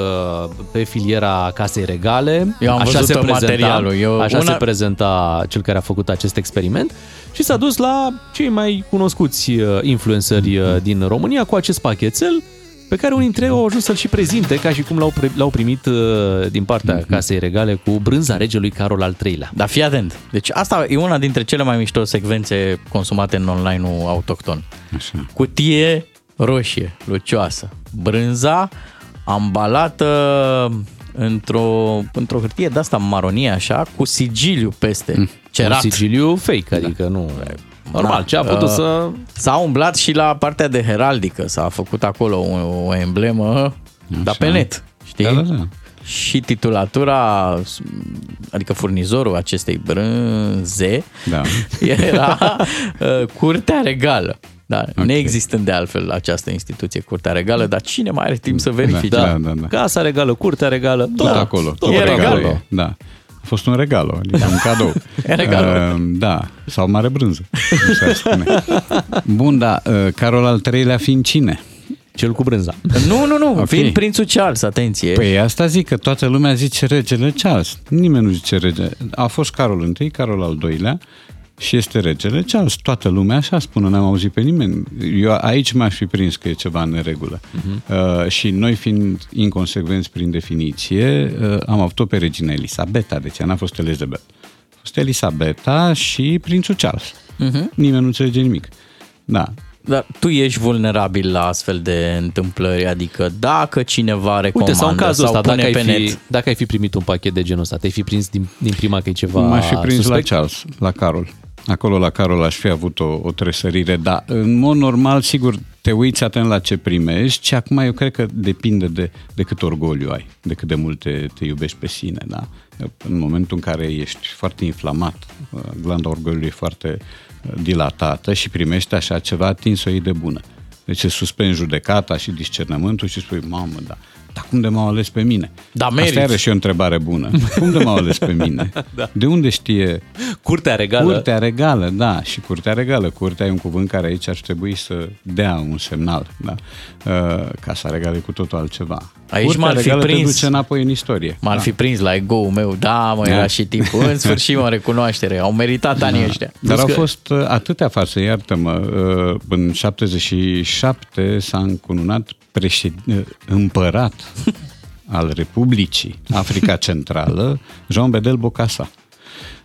pe filiera Casei Regale. Eu am așa văzut se tot prezenta, materialul. Eu- așa una- se prezenta cel care a făcut acest experiment și s-a dus la cei mai cunoscuți uh, influenceri uh, din România cu acest pachetel pe care unii dintre ei au ajuns să-l și prezinte ca și cum l-au, pre- l-au primit uh, din partea Mhm. Casei Regale cu brânza regelui Carol al III-lea. Dar fii atent. Deci asta e una dintre cele mai mișto secvențe consumate în online-ul autohton. Așa. Cutie roșie, lucioasă. Brânza ambalată într-o, într-o hârtie de-asta maronie așa, cu sigiliu peste. Cerat. Un sigiliu fake, adică nu... Normal, ce a putut Uh, să... S-a umblat și la partea de heraldică, s-a făcut acolo o, o emblemă, dar pe net, știi? Da, da, da. Și titulatura, adică furnizorul acestei brânze, Da. (laughs) era uh, Curtea Regală. Da, okay. neexistând de altfel această instituție, Curtea Regală, dar cine mai are timp să verifice? Da, da, da. Casa regală, curtea regală, tot Tot acolo. Tot E regalo. acolo. Da. A fost un regalo, adică un cadou. (laughs) E regalo. Uh, da, sau mare brânză. așa spune. Bun, da, uh, Carol al treilea fiind cine? Cel cu brânza. (laughs) Nu, nu, nu, Ok. fiind prințul Charles, atenție. Păi asta zic, că toată lumea zice regele Charles. Nimeni nu zice regele. A fost Carol I, Carol al doilea și este regele Charles. Toată lumea așa spune, n-am auzit pe nimeni. Eu aici m-aș fi prins că e ceva în neregulă. Uh-huh. Uh, și noi fiind inconsecvenți prin definiție, uh, am avut-o pe regina Elisabeta, deci ea n-a fost Elizabeth. A fost Elisabeta și prințul Charles. Mhm. Nimeni nu înțelege nimic. Da, Dar tu ești vulnerabil la astfel de întâmplări, adică dacă cineva recomandă Uite, sau în cazul sau ăsta, pune dacă ai, pe fi, net, dacă ai fi primit un pachet de genul ăsta, te-ai fi prins din, din prima că e ceva M-aș fi prins suspect? la Charles, la Carol. Acolo la Carol aș fi avut o, o tresărire, dar în mod normal, sigur, te uiți atent la ce primești și acum eu cred că depinde de, de cât orgoliu ai, de cât de mult te, te iubești pe sine, da? În momentul în care ești foarte inflamat, glanda orgoliului e foarte uh, dilatată și primești așa ceva, atins o iei de bună. Deci îți suspenzi judecata și discernământul și spui, mamă, da, dar cum de m-au ales pe mine? Da, Asta meriți. iarăși e o întrebare bună. Cum de m-au ales pe mine? (laughs) Da. De unde știe Curtea regală. Curtea regală, da, și curtea regală. Curtea e un cuvânt care aici ar trebui să dea un semnal, da. Uh, Casa regală e cu totul altceva. Aici curtea m-ar fi regală te prins. duce înapoi în istorie. m-ar da. fi prins la ego-ul meu, da, mă, Da. era și timpul, în sfârșit mă recunoaștere, au meritat anii ăștia. Dar Plus au că- fost uh, atâtea farse, iartă-mă. uh, În 77 s-a încununat președ... uh, împărat (laughs) al Republicii Africa Centrală, Jean Bedel Bocasa.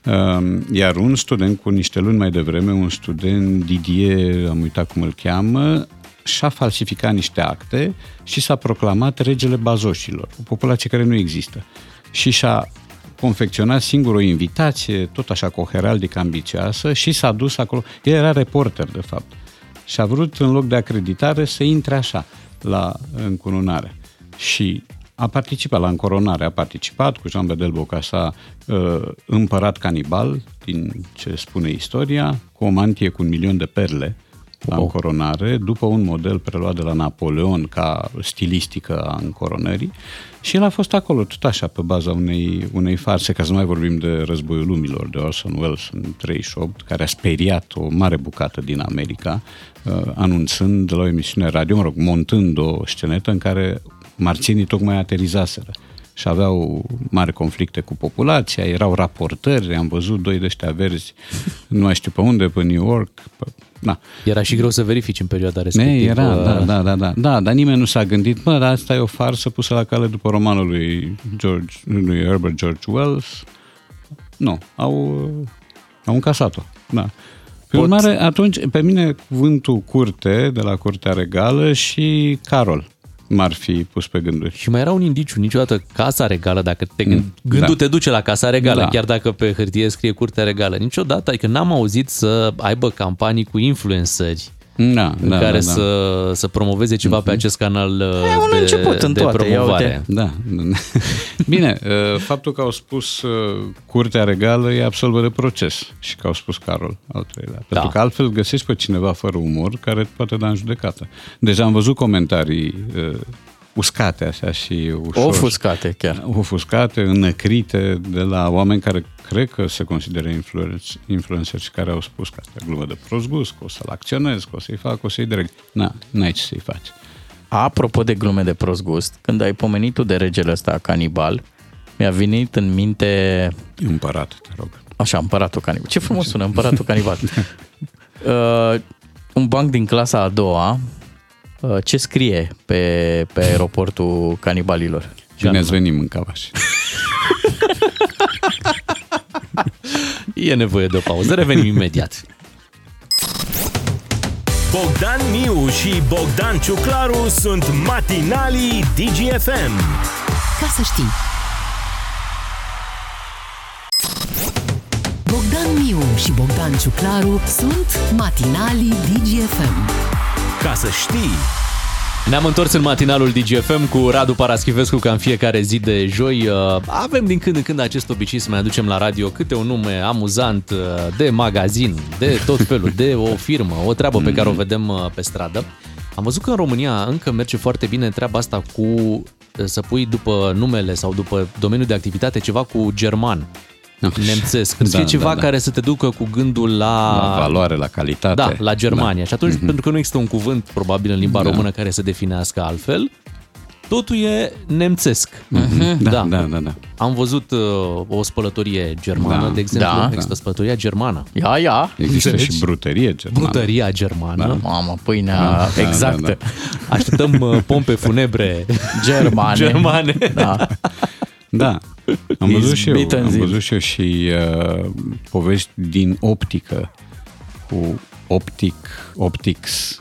Um, Iar un student cu niște luni mai devreme, un student Didier, am uitat cum îl cheamă, și-a falsificat niște acte și s-a proclamat regele bazoșilor, o populație care nu există. Și și-a confecționat singur o invitație, tot așa cu o heraldică ambițioasă și s-a dus acolo. El era reporter, de fapt. Și a vrut, în loc de acreditare, să intre așa, la încununare. Și a participat la încoronare, a participat cu Jean Bedel Bocasa, uh, împărat canibal, din ce spune istoria, cu o mantie cu un milion de perle la încoronare, după un model preluat de la Napoleon ca stilistică a încoronării. Și el a fost acolo tot așa pe baza unei, unei farse, ca să nu mai vorbim de Războiul Lumilor de Orson Welles în 38, care a speriat o mare bucată din America, uh, anunțând la o emisiune radio, mă rog, montând o scenetă în care marțienii tocmai aterizaseră și aveau mari conflicte cu populația, erau raportări, am văzut doi de ăștia verzi, nu mai știu pe unde, pe New York, pe Da. Era și greu să verifici în perioada Ne, respectivă. era, da, da, da, da, da, dar nimeni nu s-a gândit, bă, dar asta e o farsă pusă la cale după romanul lui, George, lui Herbert George Wells. Nu, au, au încasat-o, da. Prin Pot- urmare, atunci, pe mine cuvântul curte, de la Curtea Regală și Carol m-ar fi pus pe gânduri. Și mai era un indiciu, niciodată Casa Regală, dacă te gând, gândul da. te duce la Casa Regală, Da. chiar dacă pe hârtie scrie Curtea Regală. Niciodată, adică n-am auzit să aibă campanii cu influenceri Da, în da, care da, da. să, să promoveze ceva pe acest canal uh, un de, început în de toate, ia promovare. uite. Da. (laughs) Bine, uh, faptul că au spus uh, Curtea Regală e absolvă de proces și că au spus Carol al treilea. Da. Pentru că altfel găsești pe cineva fără umor care poate da în judecată. Deja am văzut comentarii uh, uscate așa și ușor... Ofuscate chiar. Ofuscate, înăcrite de la oameni care cred că se consideră influencer, influencer și care au spus că asta e glumă de prost gust, că o să-l acționez, că o să-i fac, o să-i direct. Na, n-ai ce să-i faci. Apropo de glume de prost gust, când ai pomenit tu de regele ăsta canibal, mi-a venit în minte... Împărat, te rog. Așa, împăratul canibal. Ce frumos sună, împăratul canibal. (laughs) uh, un banc din clasa a doua, uh, ce scrie pe, pe aeroportul canibalilor? Bine ați venit în Cavaș. E nevoie de o pauză, revenim imediat. Bogdan Miu și Bogdan Ciuclaru sunt matinalii DGFM. Ca să știi. Bogdan Miu și Bogdan Ciuclaru sunt matinalii DGFM. Ca să știi. Ne-am întors în matinalul DGFM cu Radu Paraschivescu ca în fiecare zi de joi. Uh, Avem din când în când acest obicei să mai aducem la radio câte un nume amuzant uh, de magazin, de tot (laughs) felul, de o firmă, o treabă pe care o vedem uh, pe stradă. Am văzut că în România încă merge foarte bine treaba asta cu uh, să pui după numele sau după domeniul de activitate ceva cu german, nemțesc. Când (laughs) Da, fie ceva da, da. care să te ducă cu gândul la... La valoare, la calitate. Da, la Germania. Da. Și atunci, Mhm. pentru că nu există un cuvânt, probabil, în limba Da. română care să definească altfel, totul e nemțesc. Mhm. Da, da, da, da. Am văzut uh, o spălătorie germană, Da. de exemplu. Da. Există spălătoria germană. Ia, ia. Există Înțelegi? și brutărie germană. Brutăria germană. Da. Mamă, pâinea Da, da, exactă. da, Așteptăm uh, pompe funebre Germane. (laughs) germane. Da. Da. Am văzut și eu, Izbită în am zi. văzut și eu și uh, povești din optică cu optic, optics.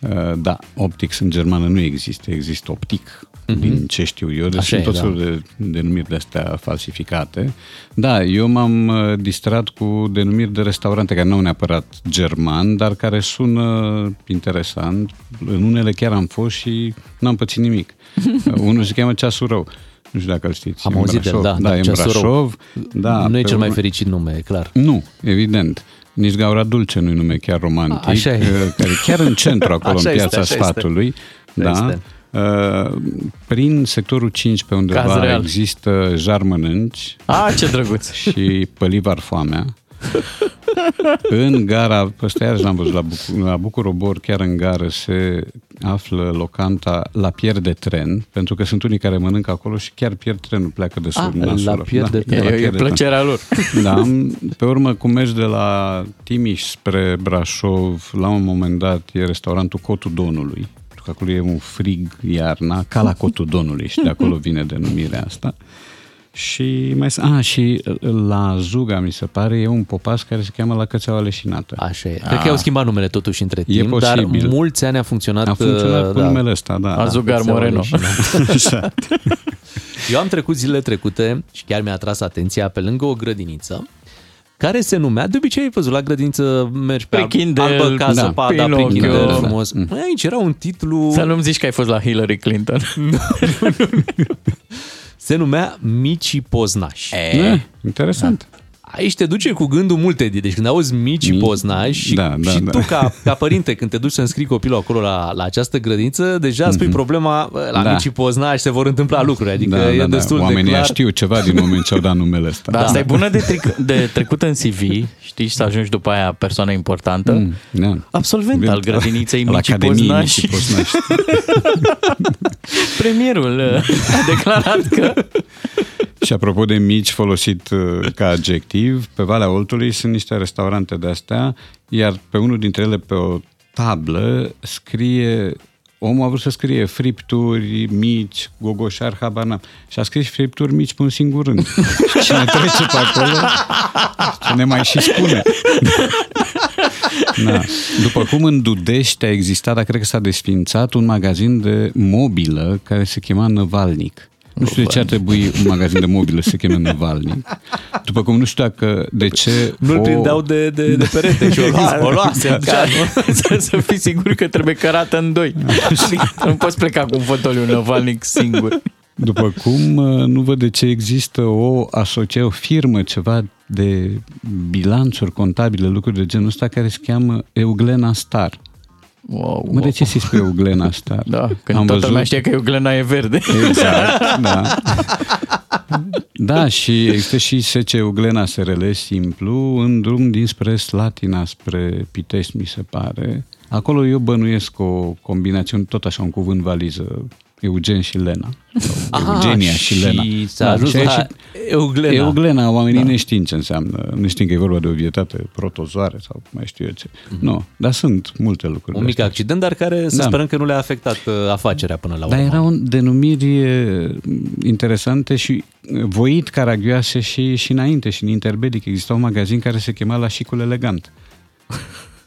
Uh, da, optics în germană nu există, există optic. Mhm. Din ce știu eu, deci Așa sunt e, tot da. felul de denumiri de astea falsificate. Da, eu m-am uh, distrat cu denumiri de restaurante care nu au neapărat german, dar care sună interesant. În unele chiar am fost și n-am pățit nimic. (laughs) Uh, Unul se cheamă Ceasul Rău. Nu știu dacă îl știți. Am e în auzit de el, Brașov. da, da, e în Ceasul Rău. Brașov. Da, nu e pe cel mai urmă- fericit nume, e clar. Nu, evident. Nici Gaura Dulce nu-i nume chiar romantic. A, așa e. uh, Care e chiar în centru, acolo, (laughs) Așa în este, piața așa este. sfatului. Așa Da. este. Uh, prin sectorul 5 pe Caz undeva real. există jar mănânci A, ce drăguț. (laughs) și pălivar foamea. (laughs) în gara, ăsta iarăși l-am văzut la, Bucur, la Bucurobor, chiar în gară se află locanta la pier de tren, pentru că sunt unii care mănâncă acolo și chiar pierd trenul, pleacă de sub Ah, nasul la lor. pier de tren. la E, pier e de tren. plăcerea lor. Da, am- pe urmă, cum mergi de la Timiș spre Brașov, la un moment dat e restaurantul Cotul Donului, pentru că acolo e un frig iarna, ca la Cotul Donului și de acolo vine denumirea asta. Și mai a, și la Zuga, mi se pare, e un popas care se cheamă la Cățeaua Leșinată. Așa e. Cred că i-au schimbat numele totuși între E timp, dar posibil. mulți ani a funcționat, A funcționat uh, cu numele ăsta, da. Azugar Cățeaua Moreno. Leșinată. Așa. (laughs) Eu am trecut zilele trecute și chiar mi-a atras atenția pe lângă o grădiniță care se numea, de obicei ai văzut la grădiniță, mergi pe, Pe al- Kindle, albă ca da, zăpada, pe Pinocchio. Kindle, Da. frumos. Măi, Aici era un titlu, Să nu-mi zici că ai fost la Hillary Clinton. (laughs) (laughs) se numea Micii Poznași. E, interesant. Aici te duce cu gândul multe, deci când auzi Mici Mi- Poznași și, Da, da, și da. tu ca, ca părinte când te duci să înscrii copilul acolo la, la această grădiniță, deja spui problema, bă, la Da. Micii Poznași se vor întâmpla lucruri, adică da, e da, destul da. de Oamenii clar. știu ceva din moment ce au dat numele ăsta. Dar asta e bună de, trec- de trecut în CV, știi, și să ajungi după aia persoană importantă. Mm, da. Absolvent al grădiniței Al Micii Academiei Poznași. Micii Poznași. (laughs) Premierul uh, a declarat că Și apropo de mici folosit uh, ca adjectiv, pe Valea Oltului sunt niște restaurante de astea, iar pe unul dintre ele pe o tablă scrie Omul a vrut să scrie fripturi mici, gogoșar, habar n-am. Și a scris fripturi mici pe un singur rând. (laughs) Și cine trece pe acolo, ce ne mai și spune. Na. După cum în Dudești a existat, dar cred că s-a desfințat, un magazin de mobilă care se chema Năvalnic. Nu știu de ce ar trebui un magazin de mobilă să se cheme Năvalnic. După cum nu știu dacă de ce... Nu-l o- prindeau de, de, de perete și o lua, (laughs) o lua, (laughs) se Da, să, să fii sigur că trebuie cărată în doi. (laughs) nu poți pleca cu un fotoliu Navalnic singur. După cum uh, nu văd de ce există o asociere, o firmă, ceva de bilanțuri contabile, lucruri de genul ăsta, care se cheamă Euglena Star. Wow, Mă, de ce se spune Euglena Star? Da, când toată lumea știe că Euglena e verde. Exact, (laughs) da. Da, și există și SC Euglena SRL simplu în drum dinspre Slatina, spre Pitești, mi se pare. Acolo eu bănuiesc o combinație, tot așa un cuvânt valiză, Eugen și Lena. Sau Aha, Eugenia și, și Lena. s-a ajuns și a la ieșit- Euglena. Euglena, oamenii da. neștiind ce înseamnă. Nu știm că e vorba de o vietate protozoare sau mai știu eu ce. Mm-hmm. Nu, dar sunt multe lucruri. Un de mic astea. accident, dar care să Da. sperăm că nu le-a afectat uh, afacerea până la urmă. Dar erau denumiri e, interesante și e, voit caragioase și, și înainte, și în interbedic. Exista un magazin care se chema La Șicul Elegant.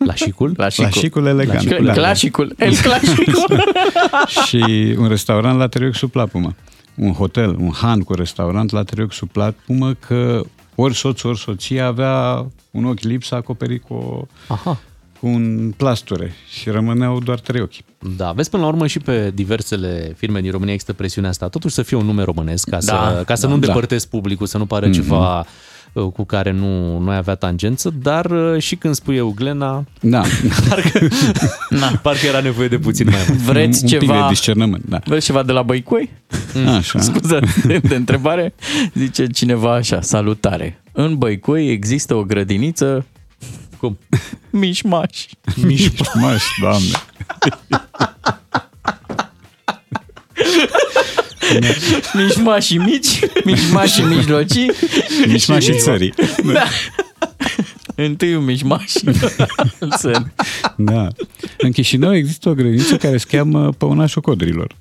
La Șicul? La La Șicul Elegant. Cl- Clasicul, el clasicul. (laughs) și un restaurant la Teriuc sub Plapumă. Un hotel, un han cu restaurant la Teriuc sub Plapumă, că ori soțul, ori soția avea un ochi lipsă acoperit cu, o, Aha. cu un plasture și rămâneau doar trei ochi. Da, vezi până la urmă și pe diversele firme din România există presiunea asta, totuși să fie un nume românesc, ca să, Da, ca să da, nu da. îndepărtezi publicul, să nu pară Mhm. ceva uh, cu care nu, nu ai avea tangență, dar uh, și când spui Euglena, Da. (laughs) parcă, (laughs) Na. parcă era nevoie de puțin mai mult. Vreți un pic ceva? de discernământ, da. Vreți ceva de la Băicoi? Așa. Scuză de, de întrebare. Zice cineva așa, salutare. În Băicoi există o grădiniță Cum? mișmaș. Mișmaș, doamne. (laughs) Mișmașii mici, mișmașii mijlocii. Mișmașii țării. Da. Întâi un mișmaș. Sunt. Da. În Chișinău există o grădiniță care se cheamă Păunașul Codrilor.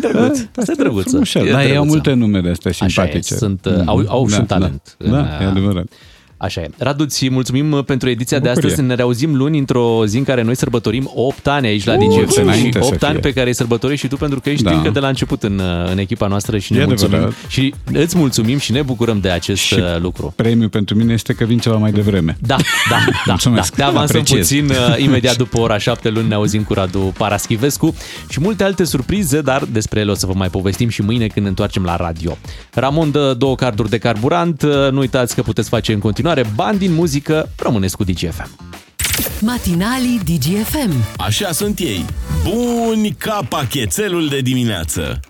drăguț. Asta e drăguță. Frumușel. E Da, ei au drăguță. multe nume de astea Așa e, simpatice. sunt, uh, au, au Da, și un da. talent. Da, în, e uh, adevărat. Așa e. Radu, ți mulțumim uh, pentru ediția de Bucurie. astăzi. Ne reauzim luni într-o zi în care noi sărbătorim 8 ani aici la Uh, DGFM și înainte să 8 ani fie. pe care îi sărbătorești și tu pentru că ești Da. încă de la început în, uh, în echipa noastră și ne E mulțumim. adevărat. Și îți mulțumim și ne bucurăm de acest Și uh, lucru. Premiul pentru mine este că vin ceva mai devreme. Da, da, da. (laughs) da. Mulțumesc. Te avansăm Apreciez. puțin. uh, (laughs) Imediat după ora 7 luni ne auzim cu Radu Paraschivescu și multe alte surprize, dar despre ele o să vă mai povestim și mâine când ne întoarcem la radio. Ramon dă două carduri de carburant. Uh, Nu uitați că puteți face în continuare bani din muzică. Rămâneți cu DGFM. Matinalii DGFM. Așa sunt ei, buni ca pachetelul de dimineață.